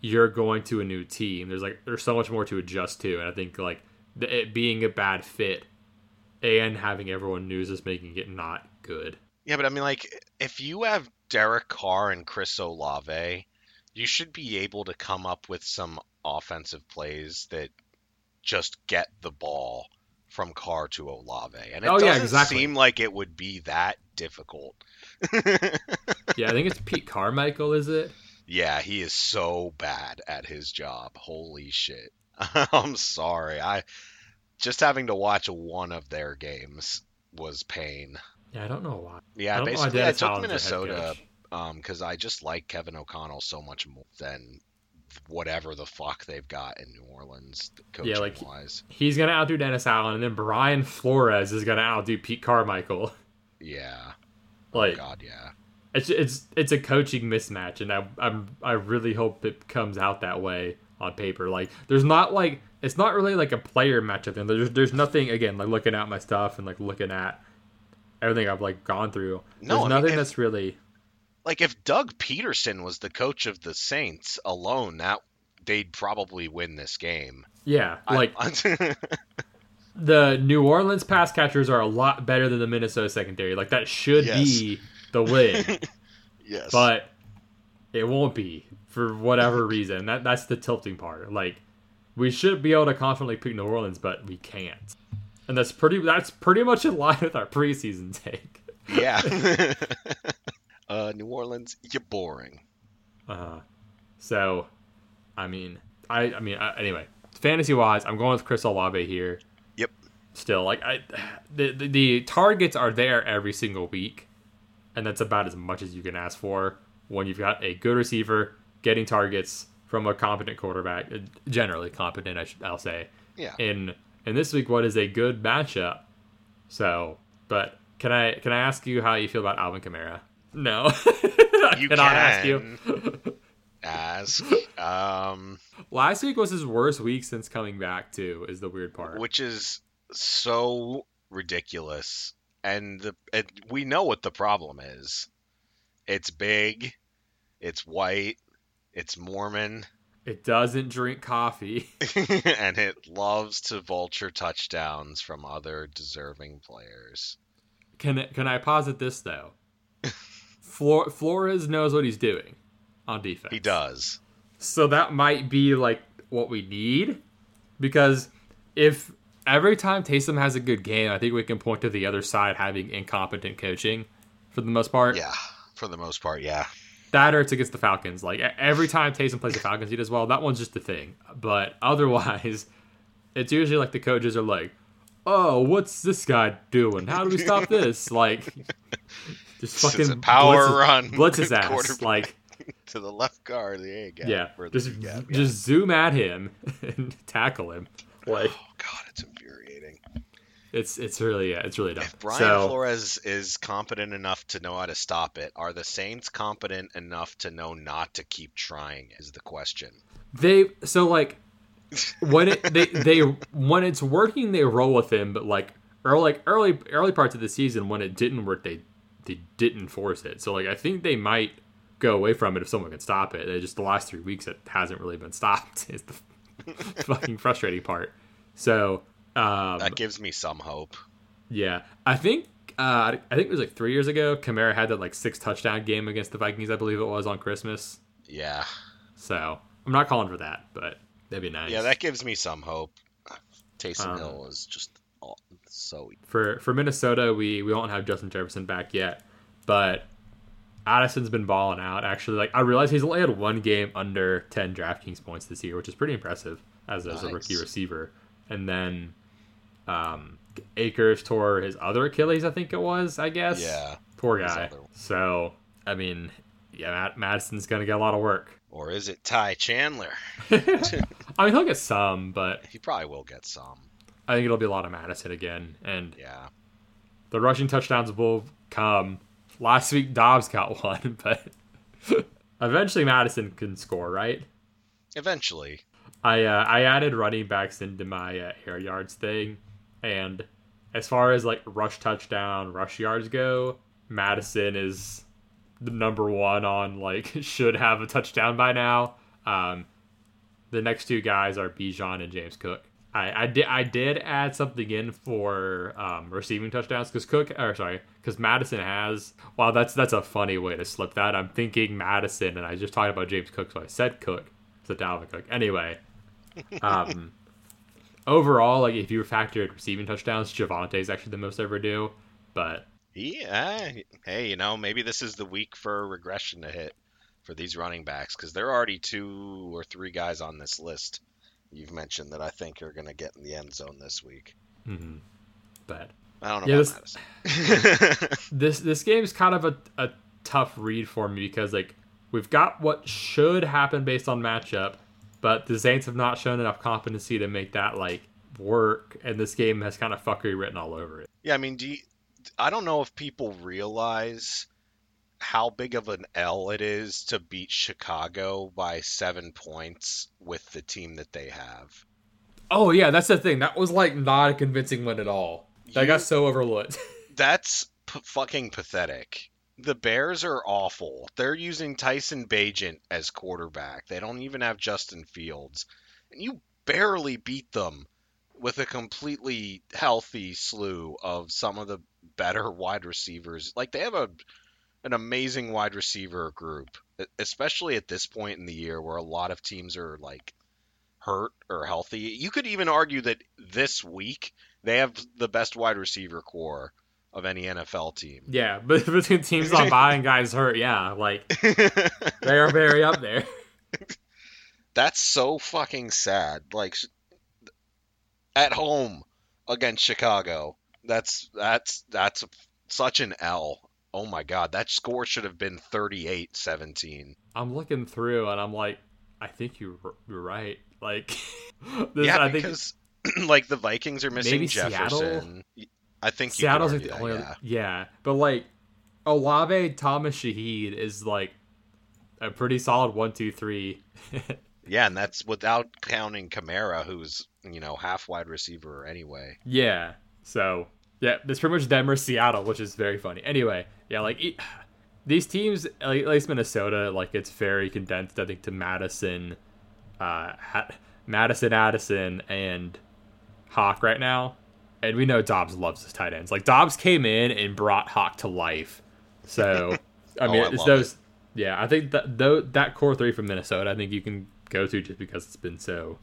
you're going to a new team. There's like there's so much more to adjust to, and I think like it being a bad fit and having everyone news is making it not good. Yeah, but I mean, like if you have Derek Carr and Chris Olave, you should be able to come up with some offensive plays that just get the ball from Carr to Olave, and it oh, doesn't yeah, exactly. seem like it would be that difficult. <laughs> yeah, I think it's Pete Carmichael, is it? Yeah, he is so bad at his job. Holy shit. <laughs> I'm sorry. I just having to watch one of their games was pain. Yeah, I don't know why. Yeah, I basically I took Minnesota because um, I just like Kevin O'Connell so much more than whatever the fuck they've got in New Orleans, coaching yeah, like, wise. He's gonna outdo Dennis Allen, and then Brian Flores is gonna outdo Pete Carmichael. Yeah. <laughs> Oh, like, oh God, yeah. It's it's it's a coaching mismatch, and I I'm I really hope it comes out that way on paper. Like, there's not like it's not really like a player matchup, and there's there's nothing again like looking at my stuff and like looking at everything I've like gone through. No, There's I nothing if- that's really Like if Doug Pederson was the coach of the Saints alone, that they'd probably win this game. yeah, I- like <laughs> the New Orleans pass catchers are a lot better than the Minnesota secondary. Like that should Yes. be the win, <laughs> yes, but it won't be for whatever reason. That that's the tilting part. Like we should be able to confidently pick New Orleans, but we can't. And that's pretty that's pretty much in line with our preseason take. yeah. <laughs> uh, New Orleans, you're boring. Uh, so, I mean, I I mean uh, anyway, fantasy wise, I'm going with Chris Olave here. Yep. Still, like I, the, the the targets are there every single week, and that's about as much as you can ask for when you've got a good receiver getting targets from a competent quarterback, uh, generally competent, I should I'll say. Yeah. In in this week, what is a good matchup? So, but can I can I ask you how you feel about Alvin Kamara? No, <laughs> You cannot ask you. Ask. Um, Last week was his worst week since coming back too. Is the weird part. which is so ridiculous, and the it, we know what the problem is. It's big, it's white, it's Mormon, It doesn't drink coffee. <laughs> <laughs> and it loves to vulture touchdowns from other deserving players. Can can I posit this though? Flor- Flores knows what he's doing on defense. He does. So that might be like what we need because if every time Taysom has a good game, I think we can point to the other side having incompetent coaching for the most part. Yeah, for the most part, yeah. That or it's against the Falcons. Like every time Taysom plays the Falcons, he does well. That one's just a thing. But otherwise, <laughs> it's usually like the coaches are like, "Oh, what's this guy doing? How do we stop this?" Like, just fucking a power blitz run. blitz his <laughs> ass. Like, <laughs> to the left guard, the A gap. yeah, the just gap, yeah. just zoom at him <laughs> and tackle him. Oh, like, Oh God, it's infuriating. it's it's really yeah, it's really dumb. If Brian so, Flores is competent enough to know how to stop it, are the Saints competent enough to know not to keep trying? Is the question. They so like when it they they when it's working they roll with him, but like early like early early parts of the season when it didn't work they they didn't force it. So like I think they might go away from it if someone can stop it. They just the last three weeks it hasn't really been stopped. <laughs> Is the <laughs> fucking frustrating part. So um, That gives me some hope. yeah, I think uh, I think it was like three years ago. Kamara had that like six touchdown game against the Vikings, I believe it was on Christmas. Yeah, So I'm not calling for that, but that'd be nice. yeah, that gives me some hope. Taysom Um, Hill is just so. for for Minnesota, we we won't have Justin Jefferson back yet, but Addison's been balling out. Actually, like I realized he's only had one game under ten DraftKings points this year, which is pretty impressive as, as a rookie receiver. And then um, Akers tore his other Achilles, I think it was. I guess. Yeah, Poor guy. So I mean, yeah, Mattison's gonna get a lot of work. or is it Ty Chandler? <laughs> I mean, he'll get some, but He probably will get some. I think it'll be a lot of Mattison again, and Yeah, the rushing touchdowns will come. Last week Dobbs got <laughs> one, but eventually Mattison can score, right? eventually. I uh, I added running backs into my uh, air yards thing, and as far as like rush touchdown, rush yards go, Mattison is the number one on like <laughs> should have a touchdown by now. Um, the next two guys are Bijan and James Cook. I, I did I did add something in for um, receiving touchdowns because Cook or sorry because Mattison has wow that's that's a funny way to slip that I'm thinking Mattison and I just talked about James Cook so I said Cook so Dalvin Cook anyway um, <laughs> overall like if you factored receiving touchdowns Javonte is actually the most ever do but Yeah. Hey, you know, maybe this is the week for regression to hit for these running backs because there are already two or three guys on this list you've mentioned that I think are going to get in the end zone this week. Mm-hmm. but I don't know Yeah, <laughs> this this game is kind of a, a tough read for me because like we've got what should happen based on matchup, but the Saints have not shown enough competency to make that like work, and this game has kind of fuckery written all over it. yeah, I mean, do you, I don't know if people realize how big of an L it is to beat Chicago by seven points with the team that they have. Oh yeah, that's the thing. That was like not a convincing win at all. That You- got so overlooked. <laughs> That's p- fucking pathetic. The Bears are awful. They're using Tyson Bagent as quarterback. They don't even have Justin Fields. And you barely beat them with a completely healthy slew of some of the better <laughs> wide receivers. Like they have a an amazing wide receiver group, especially at this point in the year where a lot of teams are like hurt or healthy. You could even argue that this week they have the best wide receiver core of any NFL team. Yeah, <laughs> but between teams on bye and guys hurt, yeah, like they are very up there. <laughs> That's so fucking sad. Like at home against Chicago, that's that's that's such an L. Oh my god, that score should have been 38-17. I'm looking through and I'm like, I think you're, right. Like, <laughs> this, yeah, I because think, <clears throat> like the Vikings are missing Jefferson. Seattle? I think Seattle's like the only, yeah. yeah, but like Olave Thomas Shaheed is like a pretty solid one, two, three. <laughs> yeah, and that's without counting Kamara, who's you know half wide receiver anyway. Yeah, so yeah, it's pretty much them or Seattle, which is very funny. Anyway, yeah, like these teams, at least Minnesota, like it's very condensed. I think to Madison, uh, Mattison, Addison, and Hock right now and we know Dobbs loves his tight ends. Like Dobbs came in and brought Hock to life. So <laughs> I mean, oh, I it's those. It. Yeah, I think that though that core three from Minnesota, I think you can go to just because it's been so.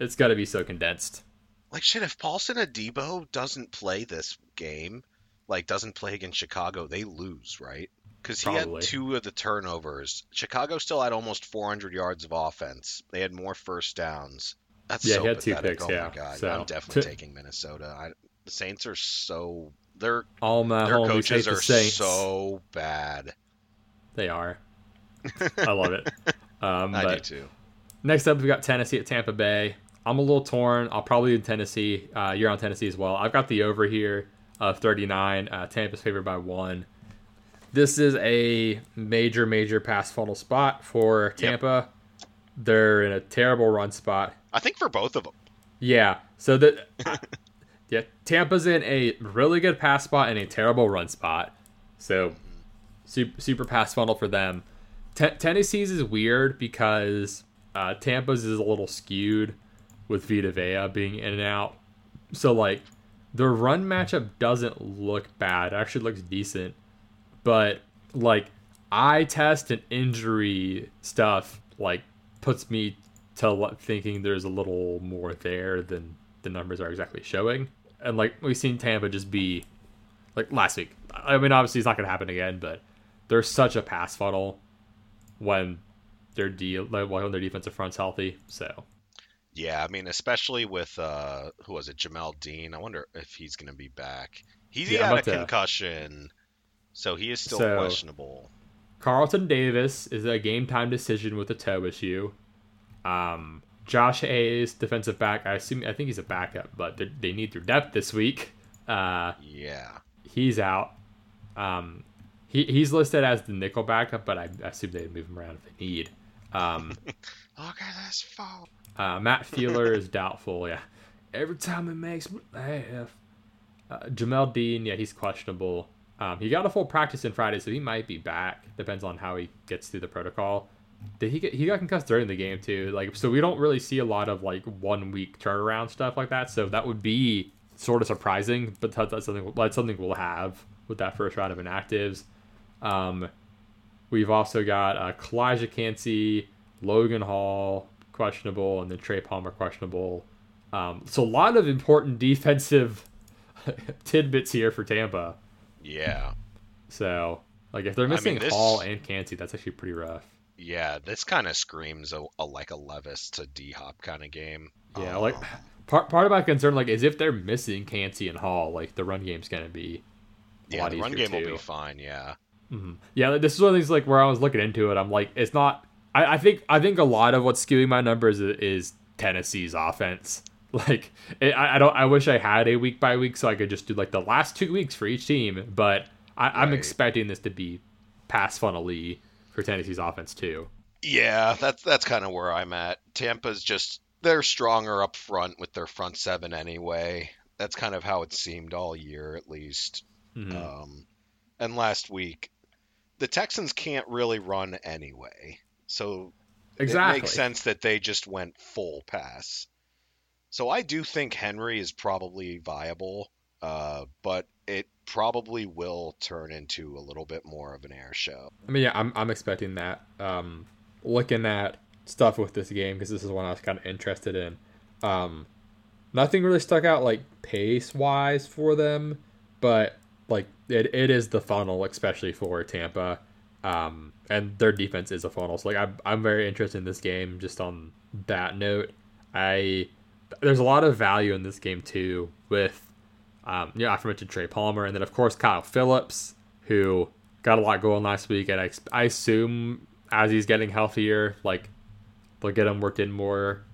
It's got to be so condensed. Like shit, if Paulson Adebo doesn't play this game, like doesn't play against Chicago, they lose, right? Because he had two of the turnovers. Chicago still had almost 400 yards of offense. They had more first downs. That's yeah, so he had pathetic. two picks. Oh yeah, my god, so, I'm definitely t- taking Minnesota. I, the Saints are so their all my their coaches are the so bad. They are. <laughs> I love it. <laughs> Um, I do too. Next up, we got Tennessee at Tampa Bay. I'm a little torn. I'll probably do Tennessee. Uh, you're on Tennessee as well. I've got the over here of 39. Uh, Tampa's favored by one. This is a major, major pass funnel spot for Tampa. Yep. They're in a terrible run spot. I think for both of them. Yeah. So the <laughs> yeah, Tampa's in a really good pass spot and a terrible run spot. So super, super pass funnel for them. T- Tennessee's is weird because uh, Tampa's is a little skewed with Vita Vea being in and out. So like the run matchup doesn't look bad. It actually looks decent. But like eye test and injury stuff like puts me to thinking there's a little more there than the numbers are exactly showing. And like we've seen Tampa just be like last week. I mean, obviously it's not going to happen again, but there's such a pass funnel when their de- when their defensive front's healthy. So yeah, I mean, especially with uh, who was it, Jamel Dean? I wonder if he's going to be back. He's yeah, had a concussion, so he is still so, questionable. Carlton Davis is a game time decision with a toe issue. Um, Josh Hayes, defensive back. I assume I think he's a backup, but they need their depth this week. Uh, yeah, he's out. Um, he he's listed as the nickel backup, but I, I assume they move him around if they need. Um, <laughs> Look at this fall. Uh, Matt Feiler is doubtful. Yeah, every time it makes me laugh. Uh, Jamel Dean, yeah, he's questionable. Um, he got a full practice in Friday, so he might be back. Depends on how he gets through the protocol. Did he get he got concussed during the game too? Like so we don't really see a lot of like one week turnaround stuff like that. So that would be sort of surprising, but that's something that's something we'll have with that first round of inactives. Um, we've also got uh, Calijah Kancey, Logan Hall questionable, and then Trey Palmer questionable. Um, so a lot of important defensive <laughs> tidbits here for Tampa. Yeah. So like if they're missing I mean, this... Hall and Kancey, that's actually pretty rough. Yeah, this kind of screams a, a, like a Levis to D Hop kind of game. Yeah, um, like part part of my concern like is if they're missing Kancey and Hall, like the run game's gonna be. yeah, the run game too. will be fine. Yeah. Mm-hmm. Yeah, this is one of these like where I was looking into it. I'm like, it's not. I, I think I think a lot of what's skewing my numbers is, is Tennessee's offense. <laughs> Like, it, I, I don't. I wish I had a week by week so I could just do like the last two weeks for each team, but I, am expecting this to be pass funnely for Tennessee's offense too. Yeah, that's that's kind of where I'm at. Tampa's just they're stronger up front with their front seven anyway. That's kind of how it seemed all year, at least. Mhm. Um, and last week, the Texans can't really run anyway, so exactly. it makes sense that they just went full pass. So I do think Henry is probably viable, uh, but it probably will turn into a little bit more of an air show. I mean, yeah, I'm, I'm expecting that. Um, looking at stuff with this game because this is one I was kind of interested in. Um, nothing really stuck out like pace wise for them, but like it, it is the funnel, especially for Tampa. Um, and their defense is a funnel. So like I'm I'm very interested in this game just on that note. I there's a lot of value in this game too with um, yeah, I mentioned Trey Palmer, and then of course Kyle Phillips, who got a lot going last week, and I, I assume as he's getting healthier, like they'll get him worked in more.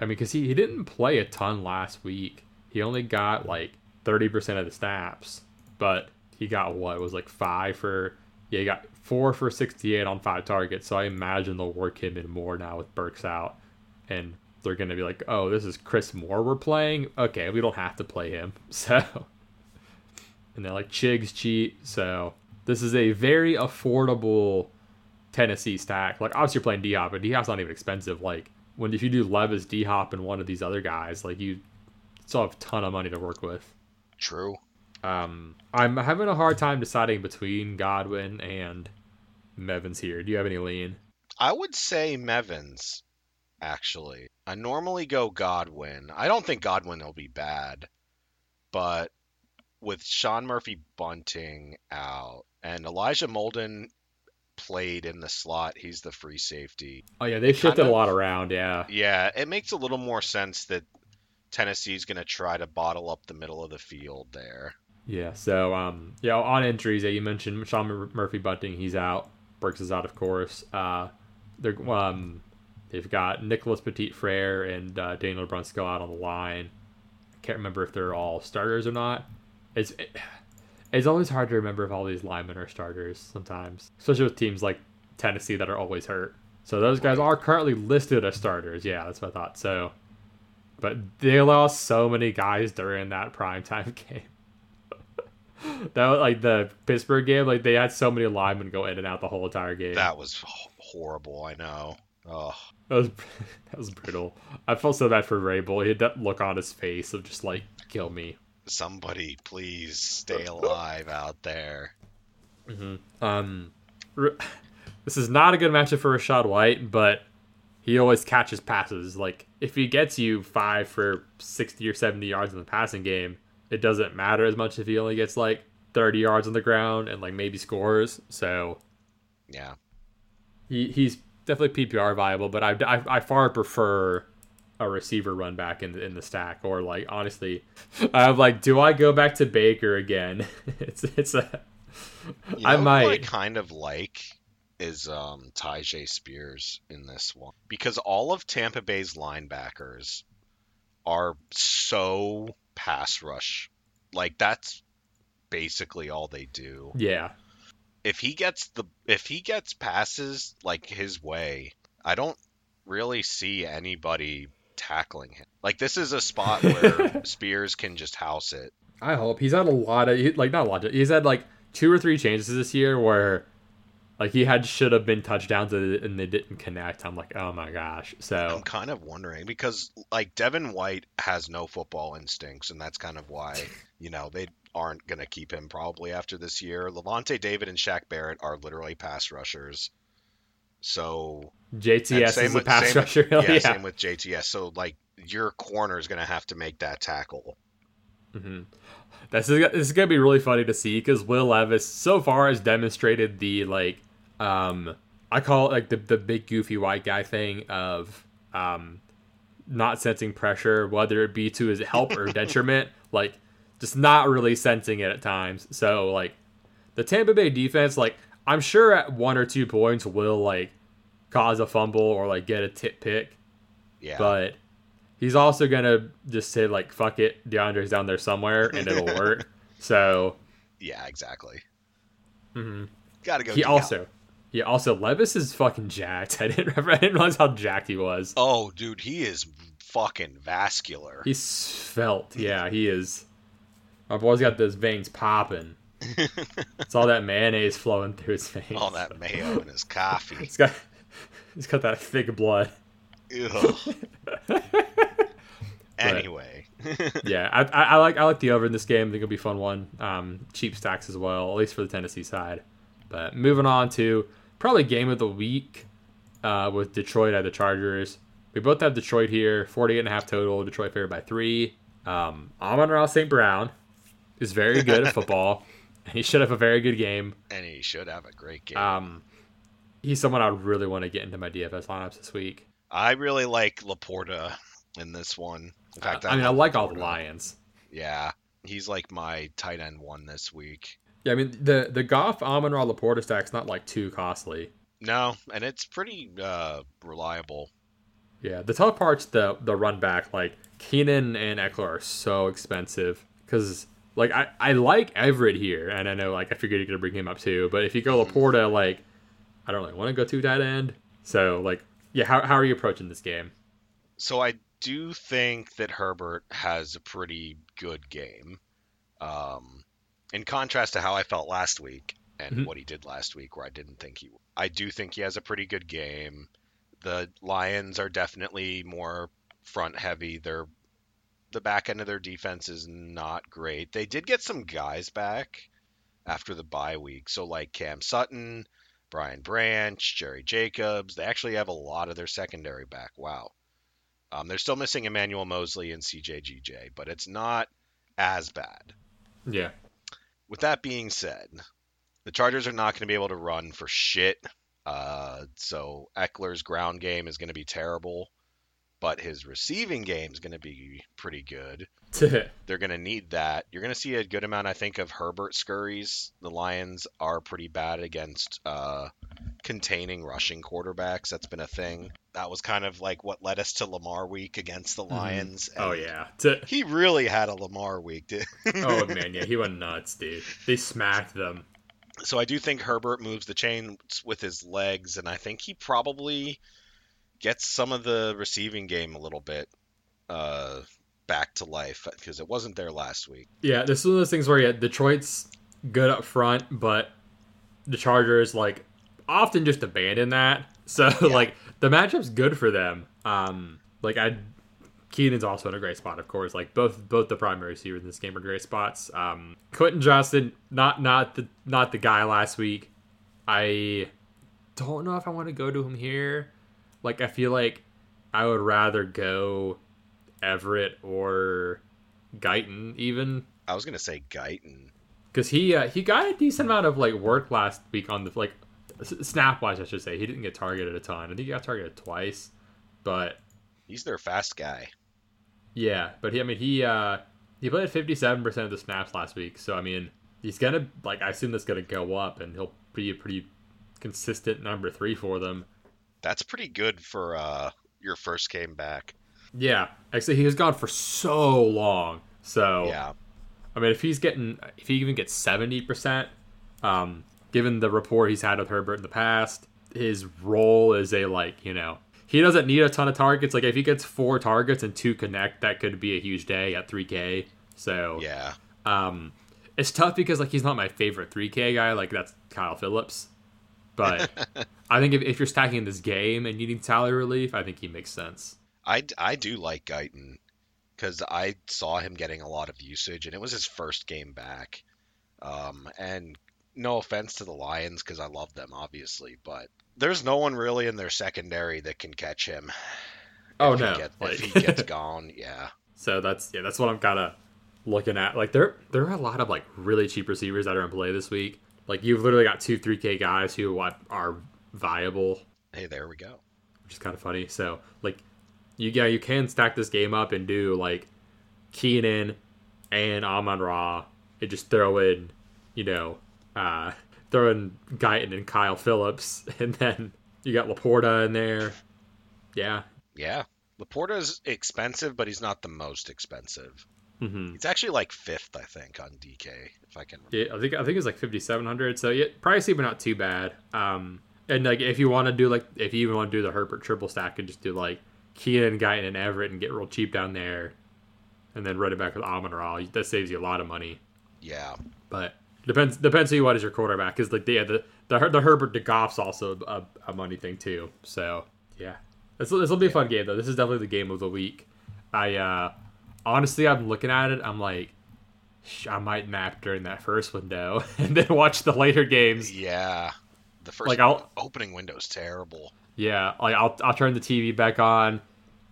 I mean, because he, he didn't play a ton last week. He only got like thirty percent of the snaps, but he got what was like five for yeah, he got four for sixty eight on five targets. So I imagine they'll work him in more now with Burks out, and they're gonna be like, oh, this is Chris Moore we're playing. Okay, we don't have to play him. <laughs> So, and they're like Chigs cheat. So this is a very affordable Tennessee stack. Like obviously you're playing D Hop, but D Hop's not even expensive. Like when if you do Levis, D Hop, and one of these other guys, like you still have a ton of money to work with. True. Um, I'm having a hard time deciding between Godwin and Mevins here. Do you have any lean? I would say Mevins, actually. I normally go Godwin. I don't think Godwin will be bad, but with Sean Murphy Bunting out and Elijah Molden played in the slot, he's the free safety. Oh yeah, they shifted Kind a lot around. Yeah, Yeah, it makes a little more sense that Tennessee's going to try to bottle up the middle of the field there. Yeah. So um, yeah, on injuries, yeah, you mentioned Sean Murphy Bunting, he's out. Burks is out, of course. Uh, they're um, they've got Nicholas Petit Frere and uh, Daniel Brunskill out on the line. I can't remember if they're all starters or not. It's it's always hard to remember if all these linemen are starters sometimes, especially with teams like Tennessee that are always hurt. So those guys are currently listed as starters. Yeah, that's what I thought. So, but they lost so many guys during that primetime <laughs> game. <laughs> that was like the Pittsburgh game. Like they had so many linemen go in and out the whole entire game. That was horrible, I know. Ugh. That was <laughs> that was brutal. I felt so bad for Vrabel. He had that look on his face of just like kill me. Somebody please stay alive out there. Um, <laughs> this is not a good matchup for Rachaad White, but he always catches passes. Like if he gets you five for sixty or seventy yards in the passing game, it doesn't matter as much if he only gets like thirty yards on the ground and like maybe scores. So Yeah. he he's definitely PPR viable, but I, I, I far prefer a receiver run back in the, in the stack or like honestly, <laughs> I'm like, do I go back to Baker again? <laughs> it's it's a You I know who I might. kind of like is um, Tyjae Spears in this one because all of Tampa Bay's linebackers are so pass rush. Like that's basically all they do. yeah If he gets the if he gets passes like his way, I don't really see anybody tackling him. Like this is a spot <laughs> where Spears can just house it. I hope he's had a lot of like not a lot. Of, he's had like two or three changes this year where like he had should have been touchdowns and they didn't connect. I'm like, oh my gosh. So I'm kind of wondering because like Devin White has no football instincts, and that's kind of why you know they aren't gonna keep him probably after this year. Lavonte David and Shaq Barrett are literally pass rushers, so JTS is a with- pass same- rusher. <laughs> Yeah, yeah. same with JTS. So like your corner is gonna have to make that tackle. hmm This is this is gonna be really funny to see because Will Levis so far has demonstrated the like um I call it like the the big goofy white guy thing of um not sensing pressure whether it be to his help or <laughs> detriment like just not really sensing it at times so like the Tampa Bay defense like I'm sure at one or two points will like cause a fumble or like get a tip pick Yeah, but he's also gonna just say like fuck it deandre's down there somewhere and it'll work <laughs> so yeah, exactly. Mm-hmm. Gotta go. he also yeah also levis is fucking jacked <laughs> i didn't i didn't realize how jacked he was Oh, dude, he is fucking vascular. he's felt. yeah he is my boy's got those veins popping <laughs> it's all that mayonnaise flowing through his veins. All that mayo in his coffee. He's got he's got that thick blood. <laughs> Anyway. yeah, I, I, I, like I like the over in this game. I think it'll be a fun one. Um, cheap stacks as well, at least for the Tennessee side. But moving on to probably game of the week uh, with Detroit at the Chargers. We both have Detroit here, 48 and a half total. Detroit favored by three. Um, Amon-Ra St. Brown is very good at <laughs> football. and he should have a very good game. And he should have a great game. Um, he's someone I really want to get into my DFS lineups this week. I really like LaPorta in this one. In fact, uh, I, I mean, I like LaPorta. all the Lions. Yeah, he's like my tight end one this week. Yeah, I mean the the Goff Amon Ra LaPorta stack's not like too costly. No, and it's pretty uh, reliable. Yeah, the tough part's the the run back. Like Keenan and Ekeler are so expensive because like I, I like Everett here, and I know like I figured you're gonna bring him up too. But if you go mm-hmm. LaPorta, like I don't really want to go to tight end. So like yeah, how how are you approaching this game? So I do think that Herbert has a pretty good game. Um, in contrast to how I felt last week and mm-hmm. what he did last week, where I didn't think he, I do think he has a pretty good game. The Lions are definitely more front heavy. They're the back end of their defense is not great. They did get some guys back after the bye week, so like Cam Sutton, Brian Branch, Jerry Jacobs. They actually have a lot of their secondary back. Wow. Um, they're still missing Emmanuel Moseley and CJGJ, but it's not as bad. Yeah. With that being said, the Chargers are not going to be able to run for shit. Uh, so Ekeler's ground game is going to be terrible, but his receiving game is going to be pretty good. <laughs> They're going to need that. You're going to see a good amount, I think, of Herbert scurries. The Lions are pretty bad against uh, containing rushing quarterbacks. That's been a thing. That was kind of like what led us to Lamar week against the mm-hmm. Lions. Mm. Oh yeah, <laughs> he really had a Lamar week, dude. oh man, <laughs> yeah, he went nuts, dude. They smacked them. So I do think Herbert moves the chain with his legs, and I think he probably gets some of the receiving game a little bit uh, back to life because it wasn't there last week. Yeah, this is one of those things where yeah, Detroit's good up front, but the Chargers like often just abandon that. <laughs> So yeah. like the matchup's good for them. Um, like I, Keenan's also in a great spot, of course. Like both both the primary receivers in this game are great spots. Um, Quentin Johnston, not not the not the guy last week. I don't know if I want to go to him here. Like I feel like I would rather go Everett or Guyton even. I was gonna say Guyton because he uh, he got a decent amount of like work last week on the like snap wise, I should say. He didn't get targeted a ton. I think he got targeted twice, but he's their fast guy. Yeah, but he, I mean, he uh, he played fifty seven percent of the snaps last week. So I mean, he's gonna like I assume that's gonna go up, and he'll be a pretty consistent number three for them. That's pretty good for uh, your first game back. Yeah, actually, he was gone for so long. So yeah, I mean, if he's getting, if he even gets seventy percent, um, given the rapport he's had with Herbert in the past, his role is a like, you know, he doesn't need a ton of targets. Like if he gets four targets and two connect, that could be a huge day at 3K. So yeah, um, it's tough because like he's not my favorite 3K guy. Like that's Kyle Phillips. But <laughs> I think if, if you're stacking this game and you need salary relief, I think he makes sense. I, I do like Guyton because I saw him getting a lot of usage and it was his first game back. Um, and no offense to the Lions because I love them, obviously, but there's no one really in their secondary that can catch him. Oh no! He get, like... if he gets gone, <laughs> yeah. So that's yeah, that's what I'm kind of looking at. Like there, there are a lot of like really cheap receivers that are in play this week. Like you've literally got two, three K guys who are viable. Hey, there we go. Which is kind of funny. So like, you yeah, you can stack this game up and do like Keenan and Amon Ra and just throw in, you know, uh, throwing Guyton and Kyle Phillips, <laughs> and then you got LaPorta in there. Yeah. Yeah. LaPorta's expensive, but he's not the most expensive. Mm-hmm. It's actually like fifth, I think, on DK, if I can. Remember. Yeah, I think I think it's like fifty seven hundred. So yeah, pricey, but not too bad. Um, and like if you want to do like if you even want to do the Herbert triple stack, and just do like Keenan, Guyton, and Everett, and get real cheap down there, and then run it back with Amon Ra. That saves you a lot of money. Yeah. But Depends depends who you want as your quarterback because like the, yeah, the the the Herbert to Goff's also a, a money thing too. So yeah, this this will be a fun game though. This is definitely the game of the week. I uh honestly I'm looking at it. I'm like. I might nap during that first window <laughs> and then watch the later games. Yeah, the first Like, I'll- opening window's terrible. Yeah, like I'll I'll turn the TV back on,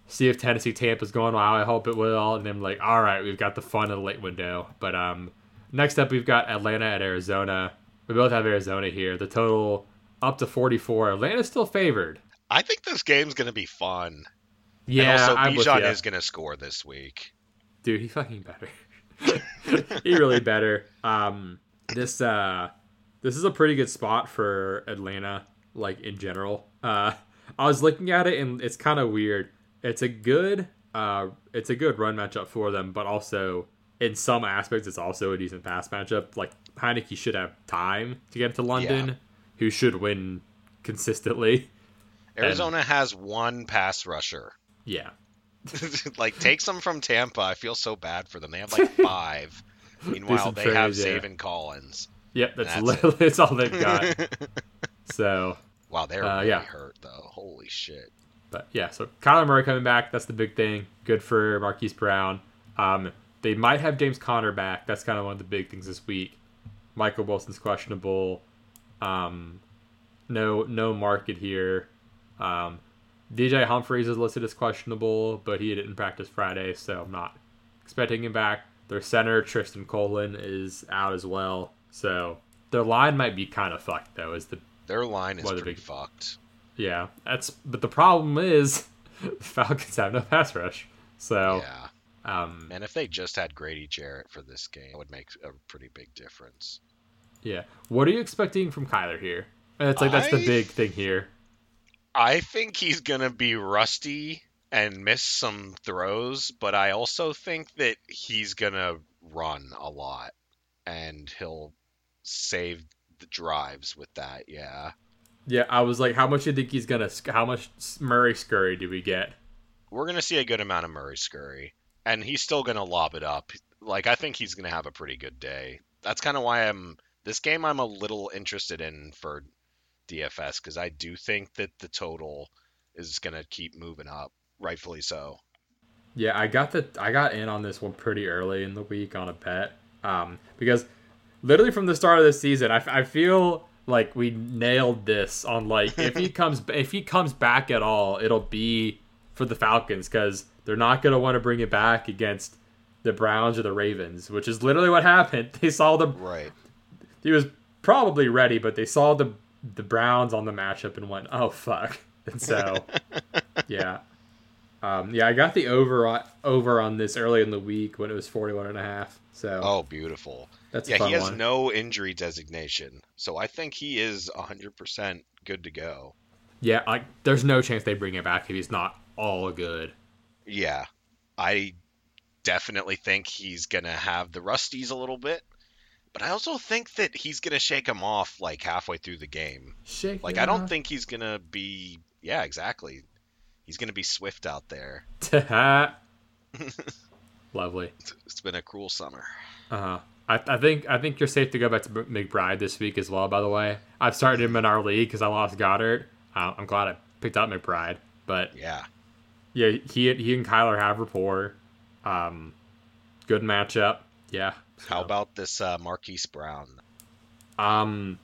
see if Tennessee Tampa's going well. I hope it will, and then I'm like, all right, we've got the fun of the late window. But um, next up we've got Atlanta at Arizona. We both have Arizona here. The total up to 44. Atlanta's still favored. I think this game's gonna be fun. Yeah, and also Bijan is gonna score this week. Dude. He fucking better. <laughs> he really better. Um, this uh, this is a pretty good spot for Atlanta, like in general. Uh, I was looking at it and it's kind of weird. It's a good uh, it's a good run matchup for them, but also in some aspects, it's also a decent pass matchup. Like Heinicke should have time to get to London, Yeah. who should win consistently. Arizona has one pass rusher. Yeah, <laughs> like takes them from Tampa. I feel so bad for them. They have like five. <laughs> Meanwhile, they have trades, yeah. Zaven Collins. yep, that's, That's it. <laughs> that's all they've got. so wow, they're Uh, really yeah. hurt though. Holy shit. But yeah, so Kyler Murray coming back, that's the big thing. Good for Marquise Brown. Um, they might have James Conner back. That's kind of one of the big things this week. Michael Wilson's questionable. Um, no no market here. Um, DJ Humphries is listed as questionable, but he didn't practice Friday, so I'm not expecting him back. Their center, Trystan Colon, is out as well. So their line might be kind of fucked though, is the Their line is pretty big- fucked. yeah, that's but the problem is <laughs> the Falcons have no pass rush. So Yeah. um And if they just had Grady Jarrett for this game, it would make a pretty big difference. yeah. What are you expecting from Kyler here? It's like that's the big thing here. I think he's gonna be rusty and miss some throws, but I also think that he's gonna run a lot and he'll save the drives with that. Yeah, Yeah, I was like, how much do you think he's gonna? How much Murray scurry do we get? we're gonna see a good amount of Murray Scurry, and he's still gonna lob it up. Like I think he's gonna have a pretty good day. That's kind of why I'm this game. I'm a little interested in for DFS because I do think that the total is gonna keep moving up, rightfully so. Yeah, I got the I got in on this one pretty early in the week on a bet, um, because literally from the start of the season, I, I feel like we nailed this on like if he <laughs> comes if he comes back at all, it'll be for the Falcons because they're not gonna want to bring it back against the Browns or the Ravens, which is literally what happened. <laughs> They saw the Right. he was probably ready, but they saw the the Browns on the matchup and went, "Oh fuck!" And so, <laughs> yeah, um, yeah, I got the over on, over on this early in the week when it was 41 and a half. So Oh, beautiful. that's a Yeah, fun he has one. no injury designation, so I think he is 100% good to go. yeah, like there's no chance they bring him back if he's not all good. Yeah, I definitely think he's gonna have the rusties a little bit, but I also think that he's gonna shake him off like halfway through the game. Shake Like I don't off. think he's gonna be. Yeah, exactly. He's gonna be swift out there. <laughs> Lovely. It's been a cruel summer. Uh-huh. I, I think I think you're safe to go back to McBride this week as well. By the way, I've started him in our league because I lost Goedert. Uh, I'm glad I picked up McBride, but Yeah, yeah, he he and Kyler have rapport. Um, good matchup. Yeah. How about this uh, Marquise Brown? um,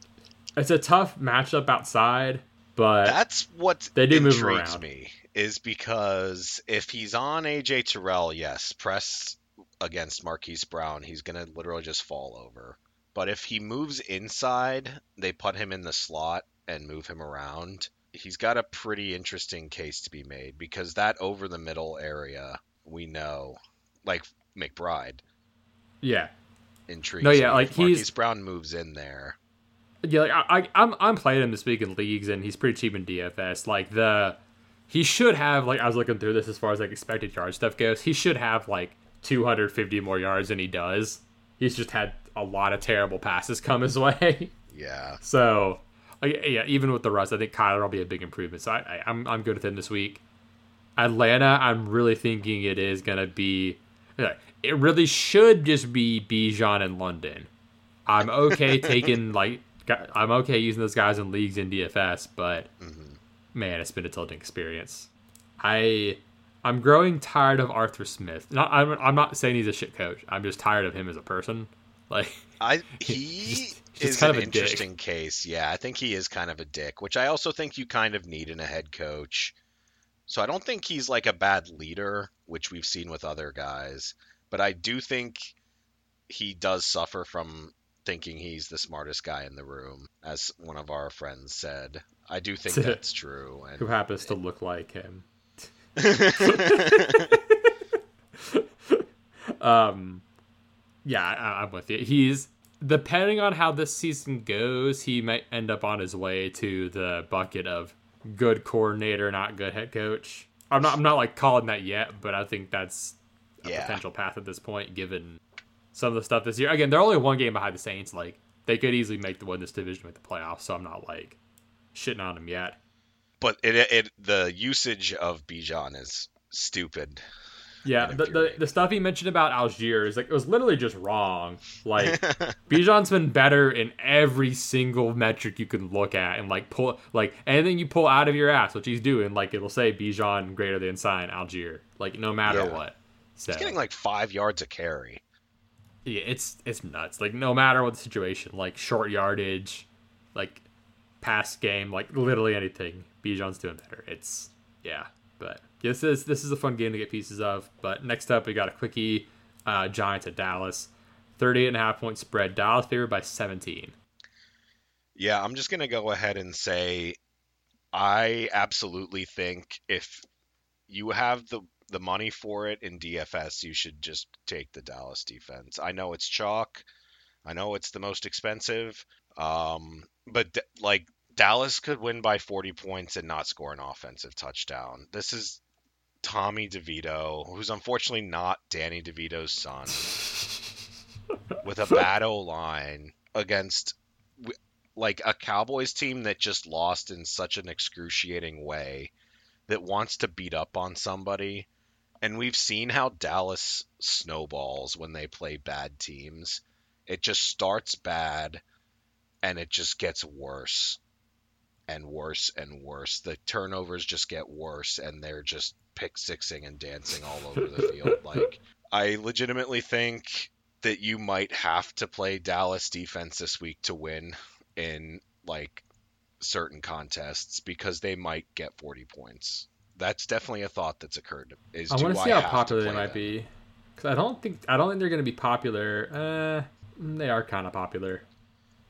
it's a tough matchup outside, but That's what They do move around. me is because if he's on AJ Terrell, yes, press against Marquise Brown, he's gonna literally just fall over. But if he moves inside, they put him in the slot and move him around. He's got a pretty interesting case to be made because that over the middle area we know, like McBride, yeah, intrigues. No, yeah, like, he's- Brown moves in there. yeah. Like, I, I I'm I'm playing him this week in leagues, and he's pretty cheap in DFS. Like the he should have like I was looking through this as far as like expected yard stuff goes. He should have like 250 more yards than he does. He's just had a lot of terrible passes come his <laughs> way. Yeah, So, yeah, even with the rust, I think Kyler will be a big improvement. So I, I, I'm I'm good with him this week. Atlanta, I'm really thinking it is gonna be. yeah, It really should just be Bijan and London. I'm okay <laughs> taking like I'm okay using those guys in leagues in DFS, but mm-hmm. man, it's been a tilting experience. I I'm growing tired of Arthur Smith. Not I'm I'm not saying he's a shit coach. I'm just tired of him as a person. <laughs> Like I <laughs> he is kind an of interesting dick. case. Yeah, I think he is kind of a dick, which I also think you kind of need in a head coach. So I don't think he's like a bad leader, which we've seen with other guys, but I do think he does suffer from thinking he's the smartest guy in the room, as one of our friends said. I do think <laughs> that's true. And, Who happens to look like him. <laughs> um, yeah, I, I'm with you. He's depending on how this season goes, he might end up on his way to the bucket of good coordinator, not good head coach. I'm not. I'm not like calling that yet, but I think that's a yeah. potential path at this point, given some of the stuff this year. Again, they're only one game behind the Saints. Like they could easily make the win this division, make the playoffs. So I'm not like shitting on them yet. But it, it the usage of Bijan is stupid. Yeah, the, the, the stuff he mentioned about Allgeier is like it was literally just wrong. Like <laughs> Bijan's been better in every single metric you can look at and like pull like anything you pull out of your ass, which he's doing, like it'll say Bijan greater than sign Allgeier. Like no matter yeah. what. So. He's getting like five yards a carry. Yeah, it's it's nuts. Like no matter what the situation, like short yardage, like pass game, like literally anything, Bijan's doing better. It's yeah, but this is this is a fun game to get pieces of. But next up, we got a quickie. Uh, Giants at Dallas, 38 and a half point spread. Dallas favored by 17. Yeah, I'm just gonna go ahead and say, I absolutely think if you have the the money for it in DFS, you should just take the Dallas defense. I know it's chalk. I know it's the most expensive. Um, but like Dallas could win by 40 points and not score an offensive touchdown. This is Tommy DeVito, who's unfortunately not Danny DeVito's son, <laughs> with a bad O line against like a Cowboys team that just lost in such an excruciating way that wants to beat up on somebody. And we've seen how Dallas snowballs when they play bad teams. It just starts bad and it just gets worse and worse and worse. The turnovers just get worse and they're just pick sixing and dancing all over the field. <laughs> Like I legitimately think that you might have to play Dallas defense this week to win in like certain contests because they might get 40 points. That's definitely a thought that's occurred. To is I want to see how popular they might them? be because I don't think I don't think they're going to be popular. Uh, they are kind of popular.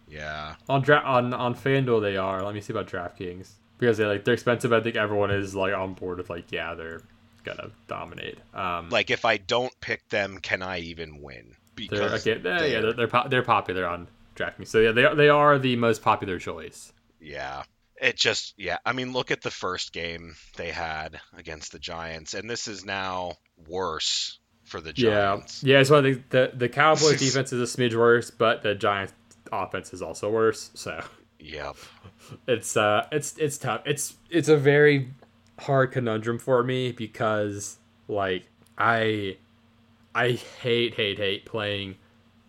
Yeah. On dra- on on FanDuel they are. Let me see about DraftKings because they like they're expensive. I think everyone is like on board with like yeah they're gonna dominate. Um, like if I don't pick them, can I even win? Because they're, okay, they're, yeah, they're they're, po- they're popular on DraftKings. So yeah, they are, they are the most popular choice. Yeah. It just yeah, I mean look at the first game they had against the Giants and this is now worse for the Giants. Yeah. Yeah, so think the the Cowboys <laughs> defense is a smidge worse, but the Giants offense is also worse. So Yep. <laughs> It's uh it's it's tough. It's it's a very hard conundrum for me because like I I hate hate hate playing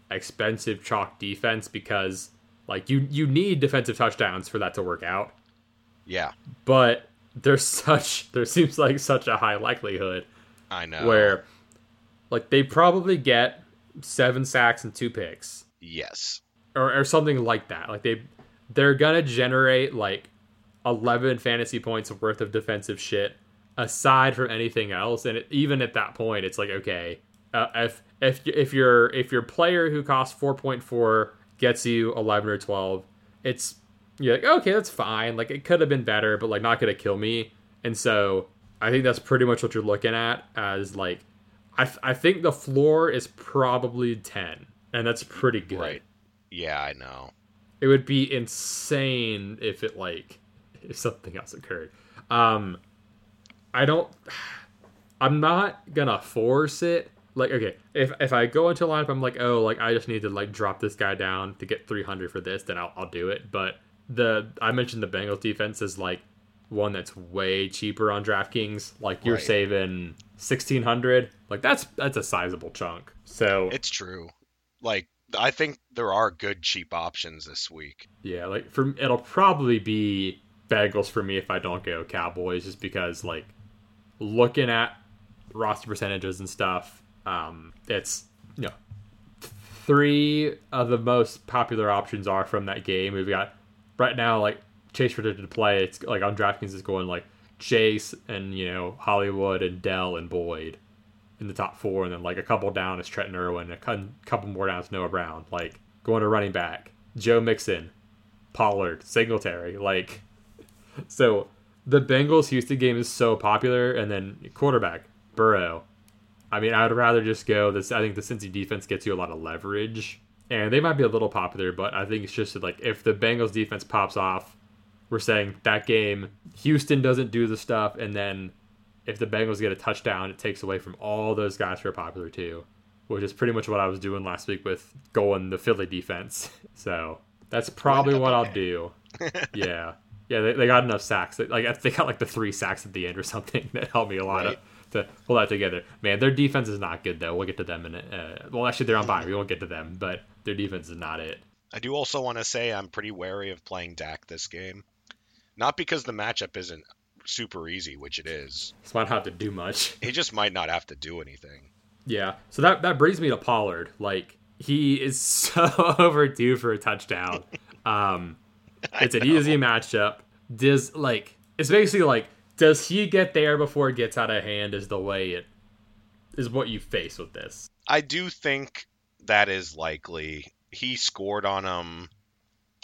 expensive chalk defense because like you you need defensive touchdowns for that to work out. Yeah. But there's <laughs> such there seems like such a high likelihood I know. Where like they probably get seven sacks and two picks. Yes. Or or something like that. Like they they're gonna generate like 11 fantasy points worth of defensive shit aside from anything else and it, even at that point it's like okay uh, if if if your if your player who costs 4.4 gets you 11 or 12 it's you're like okay that's fine like it could have been better but like not gonna kill me and so i think that's pretty much what you're looking at as like i, th- I think the floor is probably 10 and that's pretty good right yeah i know it would be insane if it like <laughs> if something else occurred. Um, I don't. <sighs> I'm not gonna force it. Like, okay, if if I go into a lineup, I'm like, oh, like I just need to like drop this guy down to get 300 for this, then I'll I'll do it. But the I mentioned the Bengals defense is like one that's way cheaper on DraftKings. Like you're right. saving 1600. Like that's that's a sizable chunk. So it's true. Like I think there are good cheap options this week. Yeah, like for it'll probably be Bengals for me if I don't go Cowboys, just because like looking at roster percentages and stuff, um, it's you know three of the most popular options are from that game. We've got right now like Chase predicted to play. It's like on DraftKings is going like Chase and you know Hollywood and Dell and Boyd in the top four, and then like a couple down is Trenton Irwin, a couple more down is Noah Brown. Like going to running back, Joe Mixon, Pollard, Singletary. Like <laughs> so, the Bengals Houston game is so popular, and then quarterback Burrow. I mean, I'd rather just go this. I think the Cincy defense gets you a lot of leverage, and they might be a little popular, but I think it's just like if the Bengals defense pops off, we're saying that game Houston doesn't do the stuff, and then if the Bengals get a touchdown, it takes away from all those guys who are popular too, which is pretty much what I was doing last week with going the Philly defense. <laughs> So that's probably what I'll do. <laughs> yeah, yeah, they, they got enough sacks. Like they got like the three sacks at the end or <laughs> something that helped me a lot right. to pull that together. Man, their defense is not good though. We'll get to them in it. Uh, well, actually, they're on bye. We won't get to them, but their defense is not it. I do also want to say I'm pretty wary of playing Dak this game. Not because the matchup isn't super easy, which it is. He might not have to do much. <laughs> He just might not have to do anything. Yeah. So that that brings me to Pollard. Like he is <laughs> so overdue for a touchdown. <laughs> Um, it's an easy matchup. Does like it's basically like does he get there before it gets out of hand? Is the way it is what you face with this. I do think that is likely. He scored on him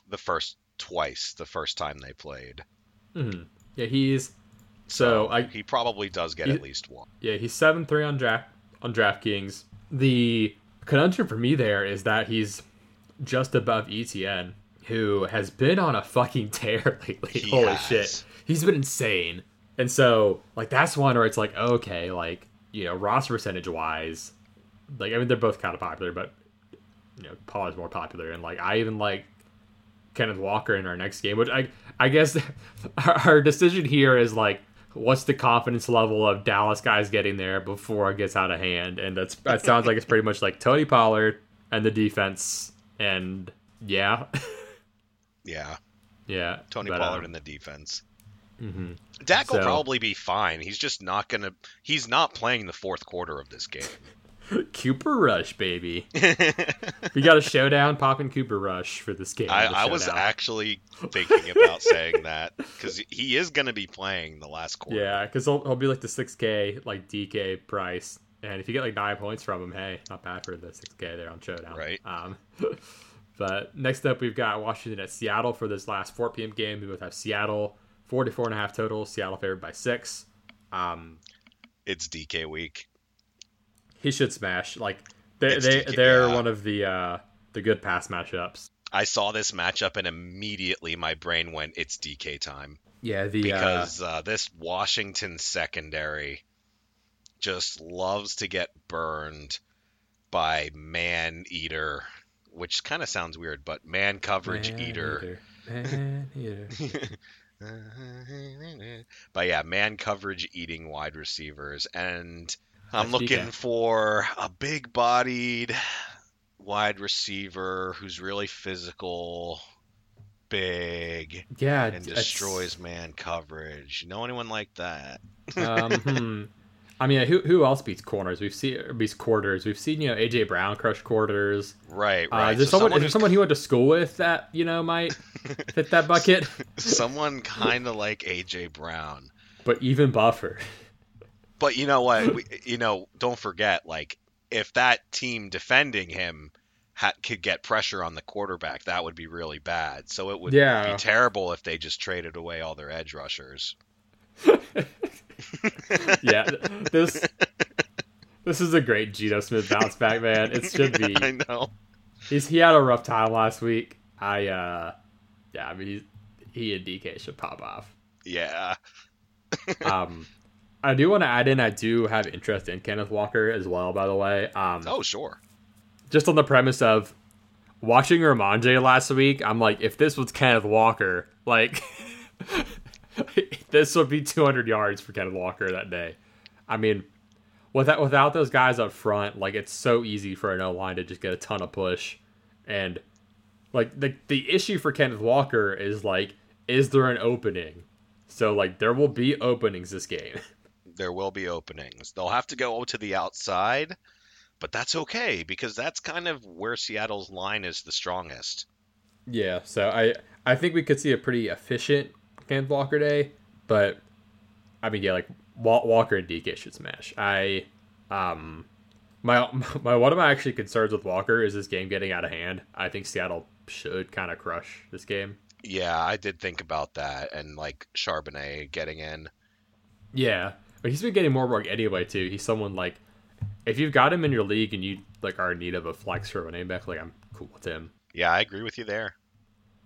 the first twice the first time they played. Mm-hmm. Yeah, he's so, so I, he probably does get he, at least one. Yeah, he's seven three on draft on DraftKings. The conundrum for me there is that he's just above Etienne, who has been on a fucking <laughs> tear lately. He Holy has. shit, he's been insane. And so, like, that's one where it's like, okay, like, you know, roster percentage wise, like, I mean, they're both kind of popular, but you know, Paul is more popular, and like, I even like Kenneth Walker in our next game, which I I guess <laughs> our decision here is like what's the confidence level of Dallas guys getting there before it gets out of hand, and that's that sounds like it's pretty much like Tony Pollard and the defense, and yeah, <laughs> yeah, yeah, Tony but, Pollard um, and the defense. Mm-hmm. Dak will so, probably be fine. He's just not gonna. He's not playing the fourth quarter of this game. <laughs> Cooper Rush, baby. <laughs> we got a showdown popping Cooper Rush for this game. I, I was actually thinking about <laughs> saying that because he is going to be playing the last quarter. Yeah, because he'll, he'll be like the 6K, like DK price. And if you get like nine points from him, hey, not bad for the 6K there on Showdown. Right. Um, but next up, we've got Washington at Seattle for this last 4 p.m. game. We both have Seattle, 44 and a half total. Seattle favored by six. Um, it's DK week he should smash. Like they they they're yeah. one of the uh the good pass matchups. I saw this matchup and immediately my brain went, "It's DK time." Yeah, the because uh, uh, this Washington secondary just loves to get burned by man eater, which kind of sounds weird, but man coverage man eater. eater. Man <laughs> eater. but yeah, man coverage eating wide receivers and I'm looking for a big bodied wide receiver who's really physical, big, yeah, and destroys man coverage. You know anyone like that? um, <laughs> hmm. I mean, who who else beats corners? We've seen beats quarters. We've seen you know AJ Brown crush quarters. Right, right. Uh, is there so someone, someone is there someone he went to school with that you know might <laughs> fit that bucket? someone kind of like AJ Brown, but even buffer. But you know what? <laughs> we, you know, don't forget, like if that team defending him ha- could get pressure on the quarterback, that would be really bad. So it would yeah. be terrible if they just traded away all their edge rushers. <laughs> yeah, this this is a great Geno Smith bounce back, man. It should <laughs> be. I know. He's he had a rough time last week. I uh, yeah, I mean he, he and DK should pop off. Yeah. um, I do want to add in. I do have interest in Kenneth Walker as well. By the way. Um, oh sure. Just on the premise of watching Rhamondre last week, I'm like, if this was Kenneth Walker, like <laughs> this would be 200 yards for Kenneth Walker that day. I mean, without without those guys up front, like it's so easy for an O line to just get a ton of push. And like the the issue for Kenneth Walker is like, is there an opening? So like there will be openings this game. <laughs> There will be openings. They'll have to go to the outside, but that's okay because that's kind of where Seattle's line is the strongest. Yeah, so I I think we could see a pretty efficient Kenneth Walker day, but I mean yeah, like Walker and DK should smash. I um my <laughs> my one of my actually concerns with Walker is this game getting out of hand. I think Seattle should kind of crush this game. Yeah, I did think about that, and like Charbonnet getting in. Yeah, but he's been getting more work anyway too. He's someone like if you've got him in your league and you like are in need of a flex for a name back, like I'm cool with him. Yeah, I agree with you there.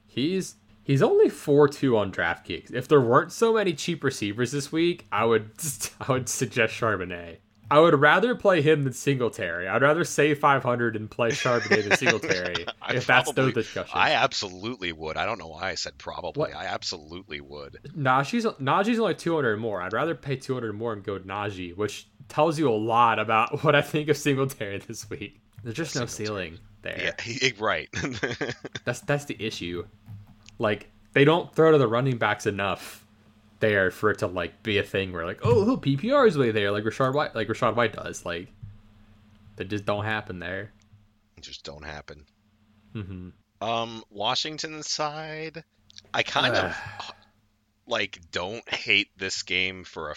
He's he's only four two on DraftKings. If there weren't so many cheap receivers this week, I would <laughs> I would suggest Charbonnet. I would rather play him than Singletary. I'd rather save 500 and play Charbonnet than Singletary. <laughs> if that's the discussion. I absolutely would. I don't know why I said probably. What? I absolutely would. Najee's, Najee's only 200 more. I'd rather pay 200 more and go Najee, which tells you a lot about <laughs> what I think of Singletary this week. There's just no ceiling there. Yeah, he, right. <laughs> that's that's the issue. Like they don't throw to the running backs enough there for it to like be a thing where like oh, oh PPR is way there like Rachaad White like Rachaad White does like that just don't happen there. Just don't happen. Mm-hmm. Um, Washington side, I kind of <sighs> like don't hate this game for a,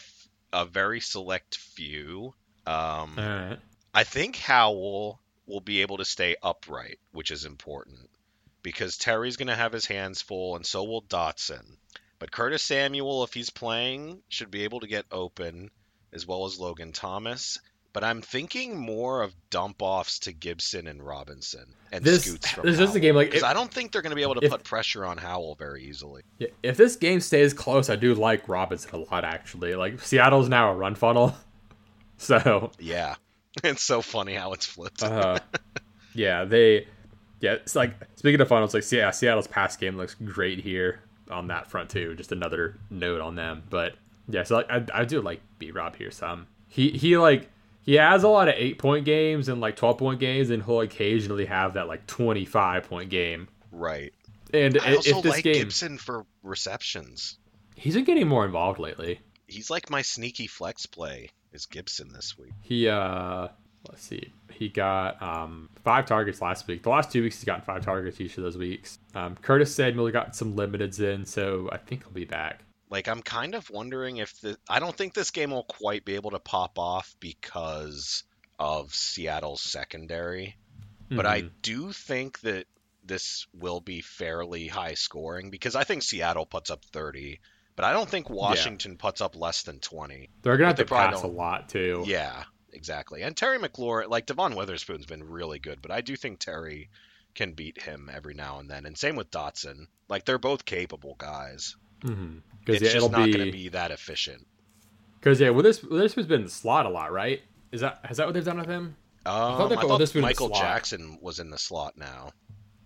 a very select few. Um, right. I think Howell will be able to stay upright, which is important because Terry's going to have his hands full, and so will Dotson. But Curtis Samuel, if he's playing, should be able to get open, as well as Logan Thomas. But I'm thinking more of dump offs to Gibson and Robinson and this, scoots from This is the game like because I don't think they're going to be able to if, put pressure on Howell very easily. If this game stays close, I do like Robinson a lot. Actually, like Seattle's now a run funnel, <laughs> so yeah, <laughs> it's so funny how it's flipped. uh, <laughs> yeah, they yeah. It's like speaking of funnels, like yeah, Seattle's pass game looks great here on that front too. Just another note on them. But yeah, so I, I do like B Rob here some. He he like he has a lot of eight point games and like twelve point games, and he'll occasionally have that like twenty five point game. Right. And I also like game, Gibson for receptions. He's been getting more involved lately. He's like my sneaky flex play is Gibson this week. He uh let's see. He got um, five targets last week. The last two weeks, he's gotten five targets each of those weeks. Um, Curtis Miller got some limiteds in, so I think he'll be back. Like, I'm kind of wondering if the. I don't think this game will quite be able to pop off because of Seattle's secondary. Mm-hmm. But I mm-hmm. do think that this will be fairly high scoring because I think Seattle puts up 30 but I don't think Washington yeah. puts up less than 20. They're going to have to pass a lot, too. Yeah exactly. And Terry McLaurin, like Devon Witherspoon's been really good, but I do think Terry can beat him every now and then. And same with Dotson. Like they're both capable guys. Mm-hmm. It's yeah, just not be... going to be that efficient. Because yeah, Witherspoon, Witherspoon's been in the slot a lot, right? Is that has that what they've done with him? Um, I thought, I thought Michael Jackson was in the slot now.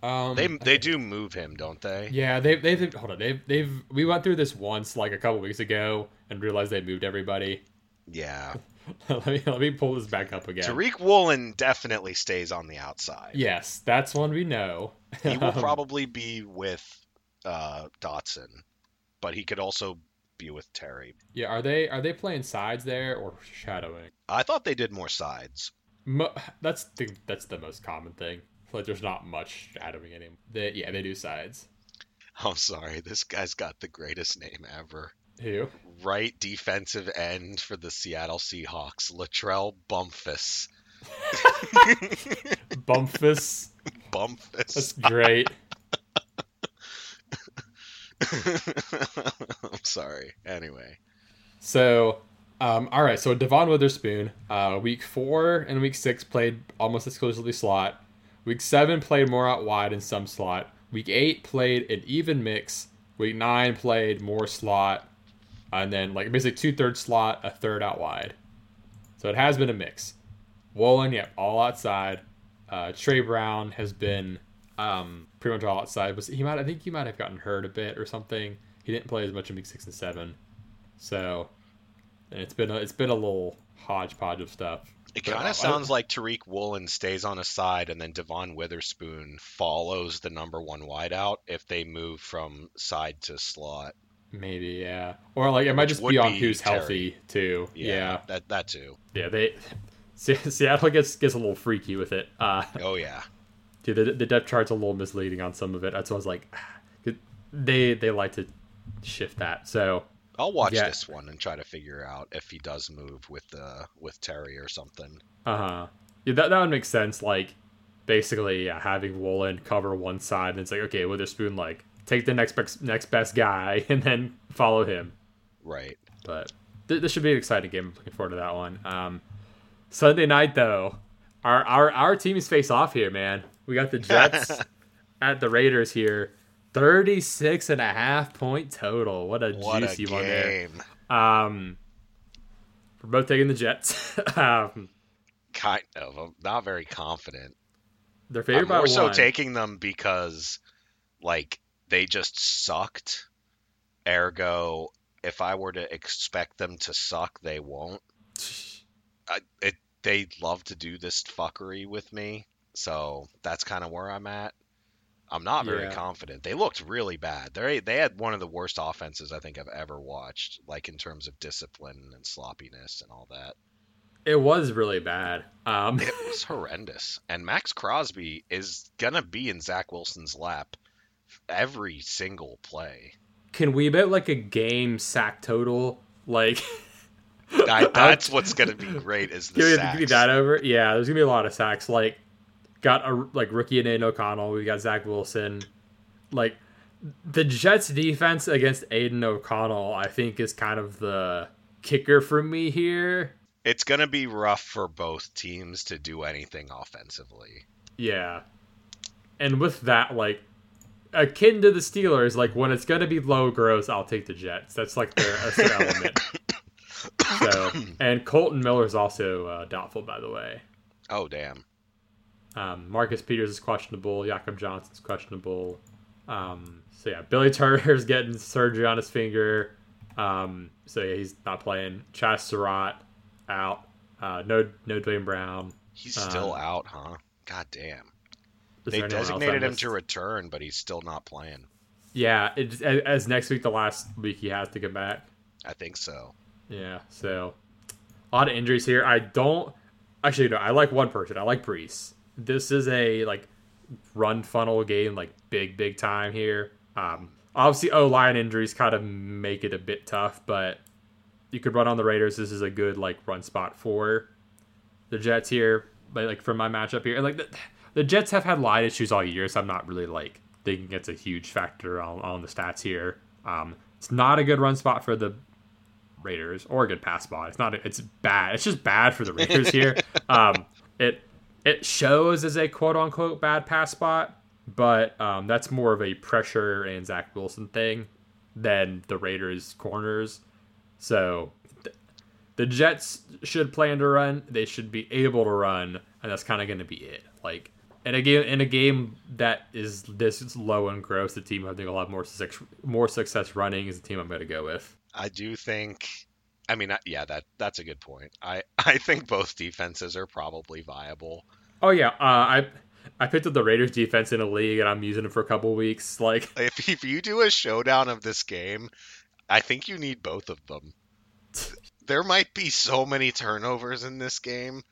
Um, they they do move him, don't they? Yeah, they they've hold on. They've they've we went through this once like a couple weeks ago and realized they moved everybody. Yeah. <laughs> let me let me pull this back up again. Tariq Woolen definitely stays on the outside. Yes, that's one we know. he will <laughs> probably be with uh, Dotson, but he could also be with Terry. Yeah, are they are they playing sides there or shadowing? I thought they did more sides. Mo- that's the that's the most common thing. Like, there's not much shadowing anymore. They, yeah, they do sides. I'm sorry, this guy's got the greatest name ever. Who? Right defensive end for the Seattle Seahawks, Latrell Bumpus. <laughs> Bumpus. Bumpus. That's great. <laughs> I'm sorry. Anyway. So, um, all right. So Devon Witherspoon, uh, week four and week six played almost exclusively slot. Week seven played more out wide and some slot. Week eight played an even mix. Week nine played more slot and then like basically two thirds slot, a third out wide. So it has been a mix. Woolen, yep, all outside. Uh, Tre Brown has been um, pretty much all outside. But he might, I think he might have gotten hurt a bit or something. He didn't play as much in week six and seven, so it's been a, it's been a little hodgepodge of stuff. It kind of sounds like Tariq Woolen stays on a side and then Devon Witherspoon follows the number one wideout if they move from side to slot. Maybe, yeah. Or like it might just be on be who's Terry. healthy too. Yeah, yeah, that that too. Yeah, they <laughs> Seattle gets gets a little freaky with it. Uh, oh yeah, dude, the, the depth chart's a little misleading on some of it. That's why I was like, <sighs> they they like to shift that. So I'll watch yeah. this one and try to figure out if he does move with uh with Terry or something. Uh huh. Yeah, that that would make sense. Like basically yeah, having Woolen cover one side, and it's like okay, Witherspoon like take the next best, next best guy <laughs> and then follow him. Right. But th- this should be an exciting game. I'm looking forward to that one. Um, Sunday night though, our our our teams face off here, man. We got the Jets <laughs> at the Raiders here. 36 and a half point total. What a what juicy a one there. Um, we're both taking the Jets. <laughs> um, kind of. I'm not very confident. They're favored I'm by more so taking them because, like, they just sucked. Ergo, if I were to expect them to suck, they won't. <sighs> I, it, they love to do this fuckery with me, so that's kind of where I'm at. I'm not very yeah. confident. They looked really bad. They they had one of the worst offenses I think I've ever watched, like in terms of discipline and sloppiness and all that. It was really bad. Um, it was <laughs> horrendous. And Maxx Crosby is gonna be in Zach Wilson's lap every single play. Can we bet like a game sack total? Like <laughs> I, that's what's gonna be great. Is the <laughs> give, sacks. me that over? Yeah, there's gonna be a lot of sacks. Like got a like rookie and O'Connell. We got Zach Wilson. Like the Jets defense against Aidan O'Connell, I think is kind of the kicker for me here. It's gonna be rough for both teams to do anything offensively. Yeah. And with that, like akin to the Steelers, like when it's gonna be low gross, I'll take the Jets. That's like their, that's their element. <coughs> So, and Kolton Miller's also uh, doubtful, by the way. Oh damn. Um, Marcus Peters is questionable. Jakob Johnson's questionable. Um, so yeah, Billy Turner's <laughs> getting surgery on his finger. Um, so yeah, he's not playing. Chazz Surratt out. Uh, no, no Duane Brown. He's still um, out, huh? God damn. They designated him to return, but he's still not playing. Yeah, it, as next week, the last week he has to come back. I think so. Yeah, so a lot of injuries here. I don't actually. No, I like one person. I like Breece. This is a like run funnel game, like big big time here. Um, obviously, O line injuries kind of make it a bit tough, but you could run on the Raiders. This is a good like run spot for the Jets here. But like for my matchup here, and like the, the Jets have had line issues all year, so I'm not really like thinking it's a huge factor on, on the stats here. Um, it's not a good run spot for the Raiders or a good pass spot. It's not. It's bad. It's just bad for the Raiders here. <laughs> Um, it it shows as a quote unquote bad pass spot, but um, that's more of a pressure and Zach Wilson thing than the Raiders corners. So th- the Jets should plan to run. They should be able to run, and that's kind of going to be it. Like in a game in a game that is this low and gross, the team I think will have more success, more success running is the team I'm going to go with. I do think. I mean, yeah, that that's a good point. I <laughs> I think both defenses are probably viable. Oh yeah, uh, I I picked up the Raiders defense in a league, and I'm using it for a couple weeks. <laughs> Like, if if you do a showdown of this game, I think you need both of them. <laughs> there might be so many turnovers in this game,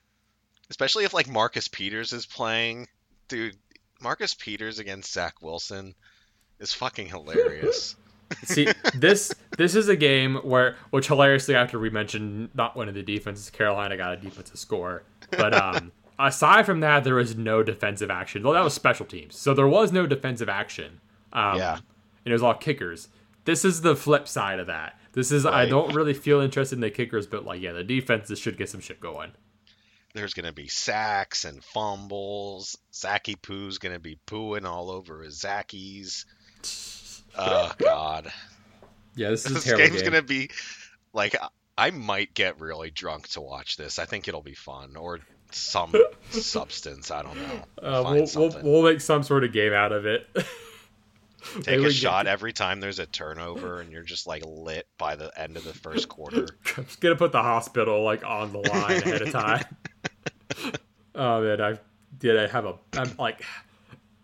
especially if like Marcus Peters is playing. Dude, Marcus Peters against Zach Wilson is fucking hilarious. <laughs> See, this this is a game where, which hilariously, after we mentioned not one of the defenses, Carolina got a defensive score, but um, <laughs> aside from that, there was no defensive action. Well, that was special teams, so there was no defensive action. Um, yeah, and it was all kickers. This is the flip side of that. This is right. I don't really feel interested in the kickers, but like yeah, the defenses should get some shit going. There's gonna be sacks and fumbles. Zacky Poo's gonna be pooing all over his Zackies. <laughs> Oh God. Yeah, this is this game's game. gonna be like I might get really drunk to watch this. I think it'll be fun, or some <laughs> substance. I don't know. Uh, we'll, we'll, we'll make some sort of game out of it. <laughs> Take a shot every time there's a turnover, and you're just like lit by the end of the first quarter. I'm just gonna put the hospital like on the line ahead of time. <laughs> oh man, I did. I have a. I'm like,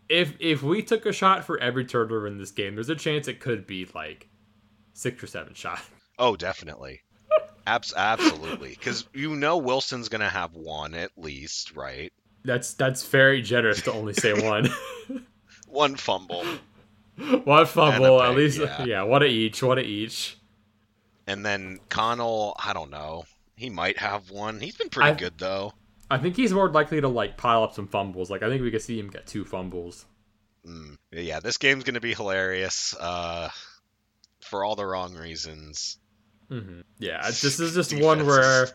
if if we took a shot for every turnover in this game, there's a chance it could be like six or seven shot. Oh, definitely. Abs- absolutely, because you know Wilson's gonna have one at least, right? That's that's very generous to only say one. <laughs> <laughs> one fumble. One fumble, at least. Yeah. yeah, one of each. One of each. And then Connell, I don't know. He might have one. He's been pretty I, good though. I think he's more likely to like pile up some fumbles. Like I think we could see him get two fumbles. Mm, yeah, this game's gonna be hilarious. Uh, for all the wrong reasons. Mm-hmm. Yeah, this is <laughs> just one where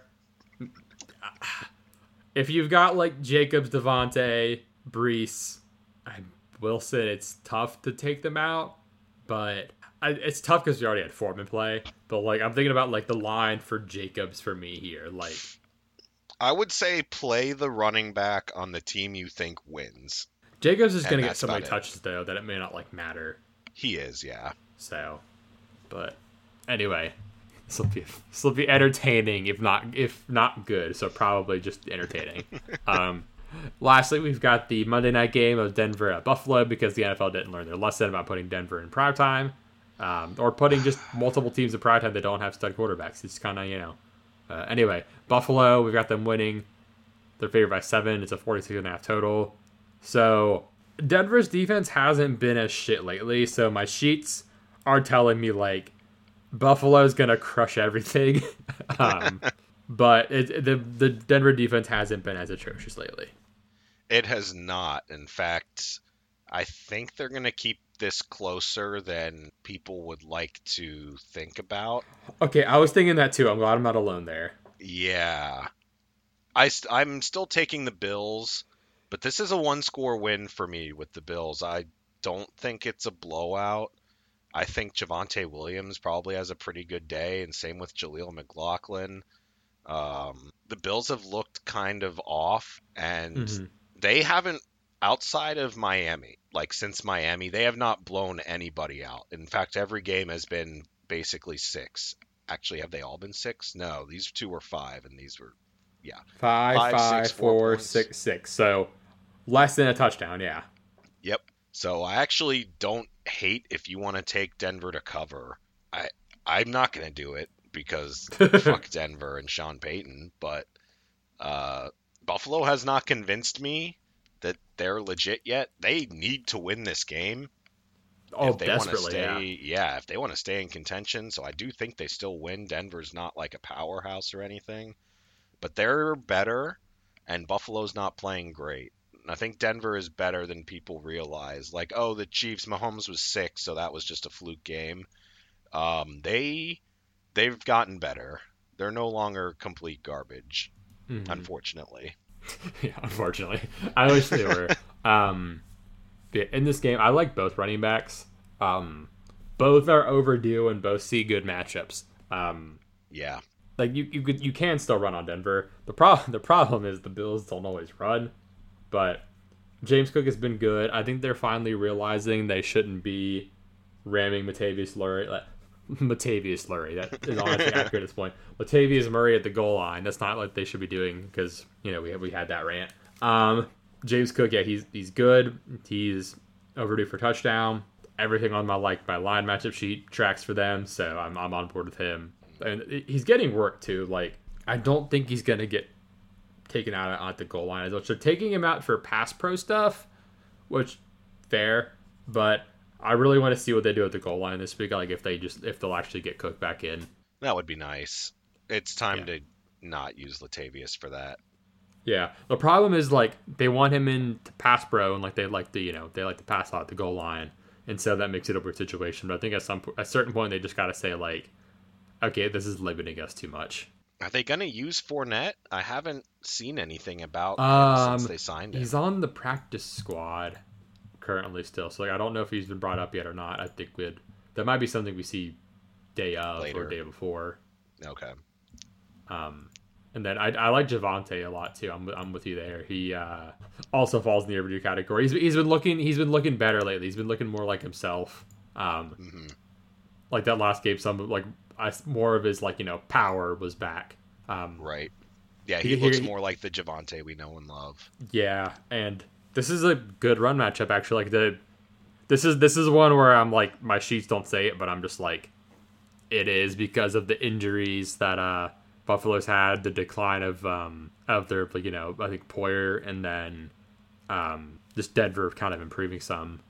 if you've got like Jacobs, Davante, Breece, and Wilson, it's tough to take them out. But I, it's tough because we already had Foreman play. But like I'm thinking about like the line for Jacobs for me here. Like I would say play the running back on the team you think wins. Jacobs is going to get so many touches though that it may not like matter. He is, yeah. So, but anyway, this will be this will be entertaining if not if not good. So probably just entertaining. <laughs> um, lastly, we've got the Monday night game of Denver at Buffalo because the NFL didn't learn their lesson about putting Denver in prime time, um, or putting just multiple teams in prime time that don't have stud quarterbacks. It's kind of you know. Uh, anyway, Buffalo, we've got them winning. They're favored by seven. It's a 46 and a half total. So Denver's defense hasn't been as shit lately. So my sheets are telling me like Buffalo's gonna crush everything. <laughs> um, <laughs> but it, the the Denver defense hasn't been as atrocious lately. It has not. In fact, I think they're gonna keep this closer than people would like to think about. Okay, I was thinking that too. I'm glad I'm not alone there. Yeah, I st- I'm still taking the Bills, but this is a one score win for me with the Bills. I don't think it's a blowout. I think Javonte Williams probably has a pretty good day, and same with Jaleel McLaughlin. Um, the Bills have looked kind of off, and mm-hmm. they haven't, outside of Miami, like since Miami, they have not blown anybody out. In fact, every game has been basically six. Actually, have they all been six? No, these two were five, and these were, yeah, five, five, five six, four, four six, six. So less than a touchdown. Yeah. Yep. So I actually don't hate if you want to take Denver to cover. I I'm not going to do it because <laughs> fuck Denver and Sean Payton, but uh, Buffalo has not convinced me that they're legit yet. They need to win this game. Oh, if they desperately, stay, yeah. yeah. If they want to stay in contention, so I do think they still win. Denver's not like a powerhouse or anything, but they're better, and Buffalo's not playing great. I think Denver is better than people realize. Like, oh, the Chiefs, Mahomes was sick, so that was just a fluke game. Um, they they've gotten better. They're no longer complete garbage, mm-hmm. unfortunately. <laughs> yeah, unfortunately, I wish they were. <laughs> um, in this game, I like both running backs. Um, both are overdue and both see good matchups. Um, yeah, like you, you could, you can still run on Denver. The problem <laughs> the problem is the Bills don't always run. But James Cook has been good. I think they're finally realizing they shouldn't be ramming Latavius Murray. Like, <laughs> Latavius Murray, that is honestly accurate at this point. Latavius Murray at the goal line. That's not what they should be doing because you know we we had that rant. Um, James Cook, yeah, he's he's good. He's overdue for touchdown. Everything on my like my line matchup sheet tracks for them, so I'm I'm on board with him. And he's getting work too. Like I don't think he's gonna get taken out at the goal line as well. So taking him out for pass pro stuff, which fair, but I really want to see what they do at the goal line this week. Like if they just if they'll actually get Cook back in. That would be nice. It's time yeah. to not use Latavius for that. Yeah. The problem is like they want him in to pass pro and like they like the you know they like to pass out the goal line, and so that makes it a weird situation. But I think at some at a certain point they just got to say like, okay, this is limiting us too much. Are they going to use Fournette? I haven't seen anything about um, since they signed him. He's on the practice squad currently still, so like I don't know if he's been brought up yet or not. I think we'd that might be something we see day of Later. or day before. Okay. Um, and then I, I like Javonte a lot too. I'm, I'm with you there. He uh, also falls in the overdue category. He's, he's been looking he's been looking better lately. He's been looking more like himself. Um, mm-hmm. Like that last game, some like I, more of his like you know power was back. Um, right. Yeah, he, he looks he, more like the Javonte we know and love. Yeah, and this is a good run matchup actually. Like the this is this is one where I'm like my sheets don't say it, but I'm just like it is because of the injuries that uh Buffalo's had, the decline of um of their like, you know I think Poyer and then um just Denver kind of improving some.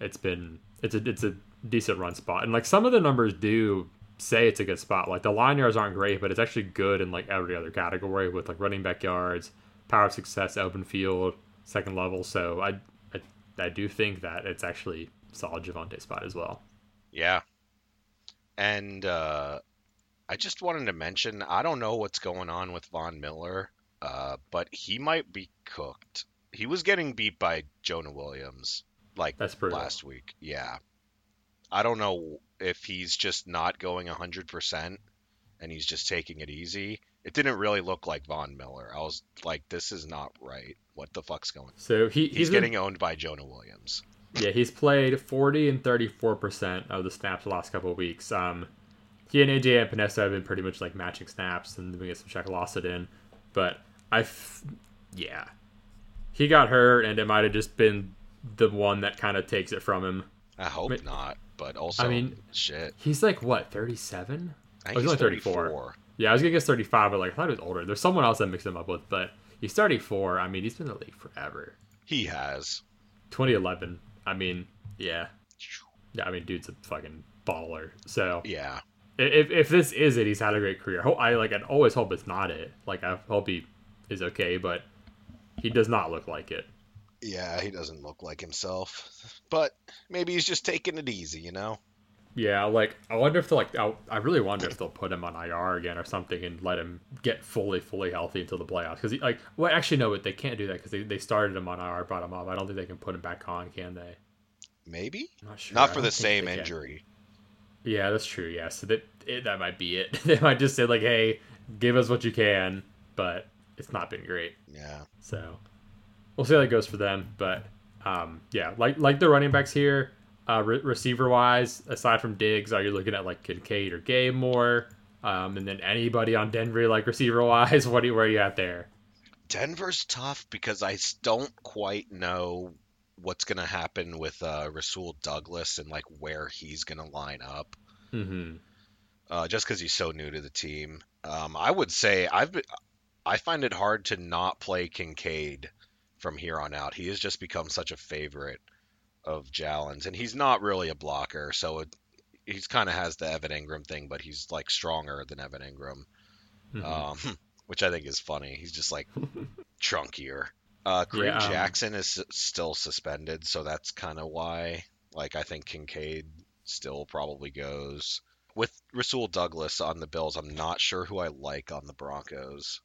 It's been it's a it's a decent run spot, and like some of the numbers do say it's a good spot. Like the line yards aren't great, but it's actually good in like every other category with like running back yards, power of success, open field, second level. So I I, I do think that it's actually solid Javonte spot as well. Yeah, and uh, I just wanted to mention I don't know what's going on with Von Miller, uh, but he might be cooked. He was getting beat by Jonah Williams like That's last week. Yeah. I don't know if he's just not going 100% and he's just taking it easy. It didn't really look like Von Miller. I was like, this is not right. What the fuck's going on? So he, he's, he's getting been, owned by Jonah Williams. Yeah, he's played 40 and 34% of the snaps the last couple of weeks. Um, he and AJ Epenesa have been pretty much like matching snaps and we get some check lost it in. But I, f- yeah, he got hurt and it might have just been the one that kind of takes it from him. I hope I mean, not, but also, I mean, shit. He's like what, thirty-seven? i Oh, he's only 34. 34. Yeah, I was gonna guess thirty-five, but like I thought he was older. There's someone else that mixed him up with, but he's thirty-four. I mean, he's been in the league forever. He has. 2011. I mean, yeah, yeah. I mean, dude's a fucking baller. So yeah. If, if this is it, he's had a great career. I like. I always hope it's not it. Like I hope he is okay, but he does not look like it. Yeah, he doesn't look like himself. But maybe he's just taking it easy, you know? Yeah, like I wonder if they'll like I, I really wonder if they'll put him on IR again or something and let him get fully fully healthy until the playoffs. Because like well actually no but they can't do that because they, they started him on IR brought him up. I don't think they can put him back on can they? Maybe? Not sure. Not for the same injury can. yeah that's true yeah. So that it, that might be it. <laughs> They might just say like hey give us what you can but it's not been great. Yeah. So we'll see how that goes for them. But um, yeah, like like the running backs here, uh, re- receiver wise, aside from Diggs, are you looking at like Kincaid or Gabe more? Um, and then anybody on Denver like receiver wise, <laughs> what you, where are you at there? Denver's tough because I don't quite know what's going to happen with uh, Rasul Douglas and like where he's going to line up. Mm-hmm. Uh, just because he's so new to the team, um, I would say I've been, I find it hard to not play Kincaid from here on out. He has just become such a favorite of Jalen's, and he's not really a blocker, so it, he's kind of has the Evan Engram thing, but he's like stronger than Evan Engram, mm-hmm. um, <laughs> which I think is funny. He's just like <laughs> chunkier. Uh, Greg yeah. Jackson is still suspended, so that's kind of why. Like, I think Kincaid still probably goes. With Rasul Douglas on the Bills, I'm not sure who I like on the Broncos.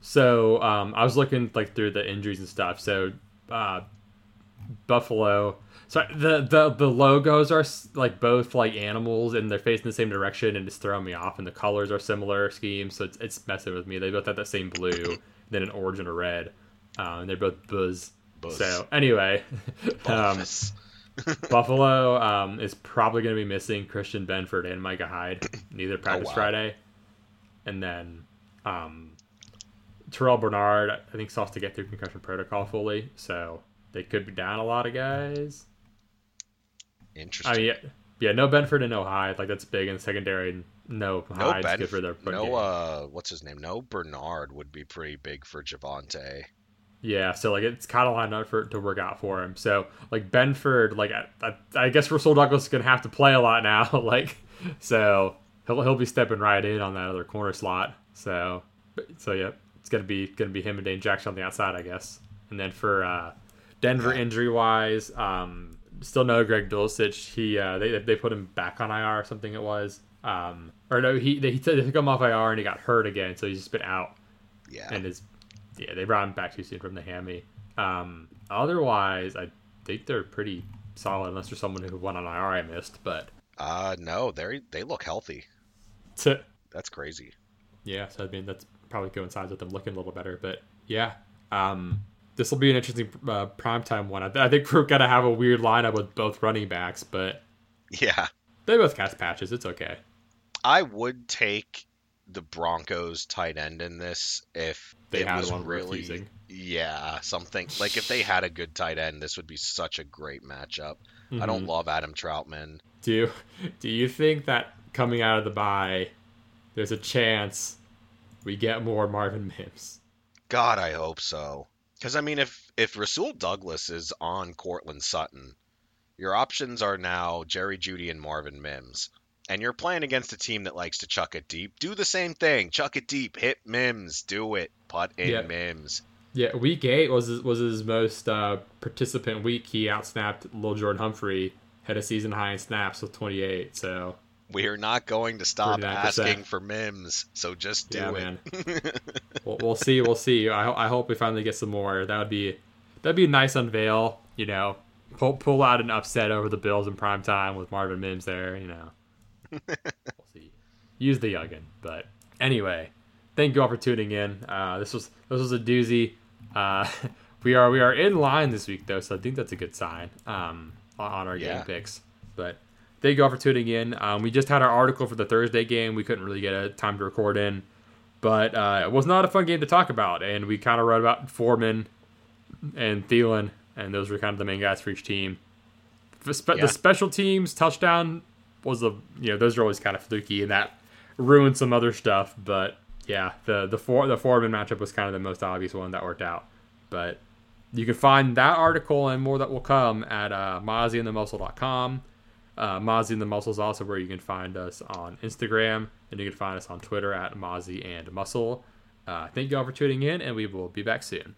So um, I was looking like through the injuries and stuff. So uh, Buffalo. So the, the the logos are like both like animals and they're facing the same direction and it's throwing me off. And the colors are similar schemes, so it's, it's messing with me. They both have that same blue, then an orange and a red. Um, and they're both buzz. buzz. So anyway, um, <laughs> Buffalo um, is probably going to be missing Christian Benford and Micah Hyde. Neither oh, practice oh, wow. Friday, and then um, Terrell Bernard, I think, still has to get through concussion protocol fully, so they could be down a lot of guys. Interesting. I mean, yeah, yeah no Benford and no Hyde, like that's big in the secondary. No, no Hyde's Benf- good for their no. Game. Uh, what's his name? No Bernard would be pretty big for Javonte. Yeah, so like it's kind of lined up for to work out for him. So like Benford, like I, I, I guess Russell Douglas is gonna have to play a lot now. <laughs> like, so he'll he'll be stepping right in on that other corner slot. So, so yeah, it's gonna be gonna be him and Dane Jackson on the outside, I guess. And then for uh, Denver injury wise, um, still no Greg Dulcich. He uh, they they put him back on IR or something. It was um, or no, he they, he took him off IR and he got hurt again, so he's just been out. Yeah, and his yeah they brought him back too soon from the hammy. Um, otherwise, I think they're pretty solid unless there's someone who went on IR I missed, but uh no, they they look healthy. To, that's crazy. Yeah, so I mean that's probably coincides with them looking a little better. But yeah, um, this will be an interesting uh, primetime one. I, I think we're gonna have a weird lineup with both running backs, but yeah, they both cast patches. It's okay. I would take the Broncos tight end in this if they had was one really using. yeah something like if they had a good tight end this would be such a great matchup. I don't Mhm. love Adam Trautman. Do you, <laughs> do you think that coming out of the bye, there's a chance we get more Marvin Mims? God, I hope so. Because I mean, if if Rasul Douglas is on Courtland Sutton, your options are now Jerry Jeudy and Marvin Mims, and you're playing against a team that likes to chuck it deep. Do the same thing, chuck it deep, hit Mims, do it, put in Yeah. Mims. Yeah, week eight was his, was his most uh, participant week. He outsnapped Lil Jordan Humphrey, had a season high in snaps with 28. So We are not going to stop 39%. asking for Mims, so just do yeah, it. <laughs> we'll, we'll see. We'll see. I, I hope we finally get some more. That would be that'd be a nice unveil. You know, pull pull out an upset over the Bills in prime time with Marvin Mims there. You know, <laughs> we'll see. Use the youngin. But anyway, thank you all for tuning in. Uh, this was this was a doozy. Uh, <laughs> we are we are in line this week though, so I think that's a good sign um, on, on our Yeah. game picks. But thank you all for tuning in. Um, we just had our article for the Thursday game. We couldn't really get a time to record in, but uh, it was not a fun game to talk about. And we kind of wrote about Foreman and Thielen, and those were kind of the main guys for each team. The, spe- Yeah. the special teams touchdown was a you know those are always kind of fluky, and that ruined some other stuff. But yeah, the the four the Foreman matchup was kind of the most obvious one that worked out. But you can find that article and more that will come at uh, mozzieandthemuscle.com. Uh, Mozzie and the Muscle is also where you can find us on Instagram, and you can find us on Twitter at Mozzie and Muscle. Uh, thank you all for tuning in, and we will be back soon.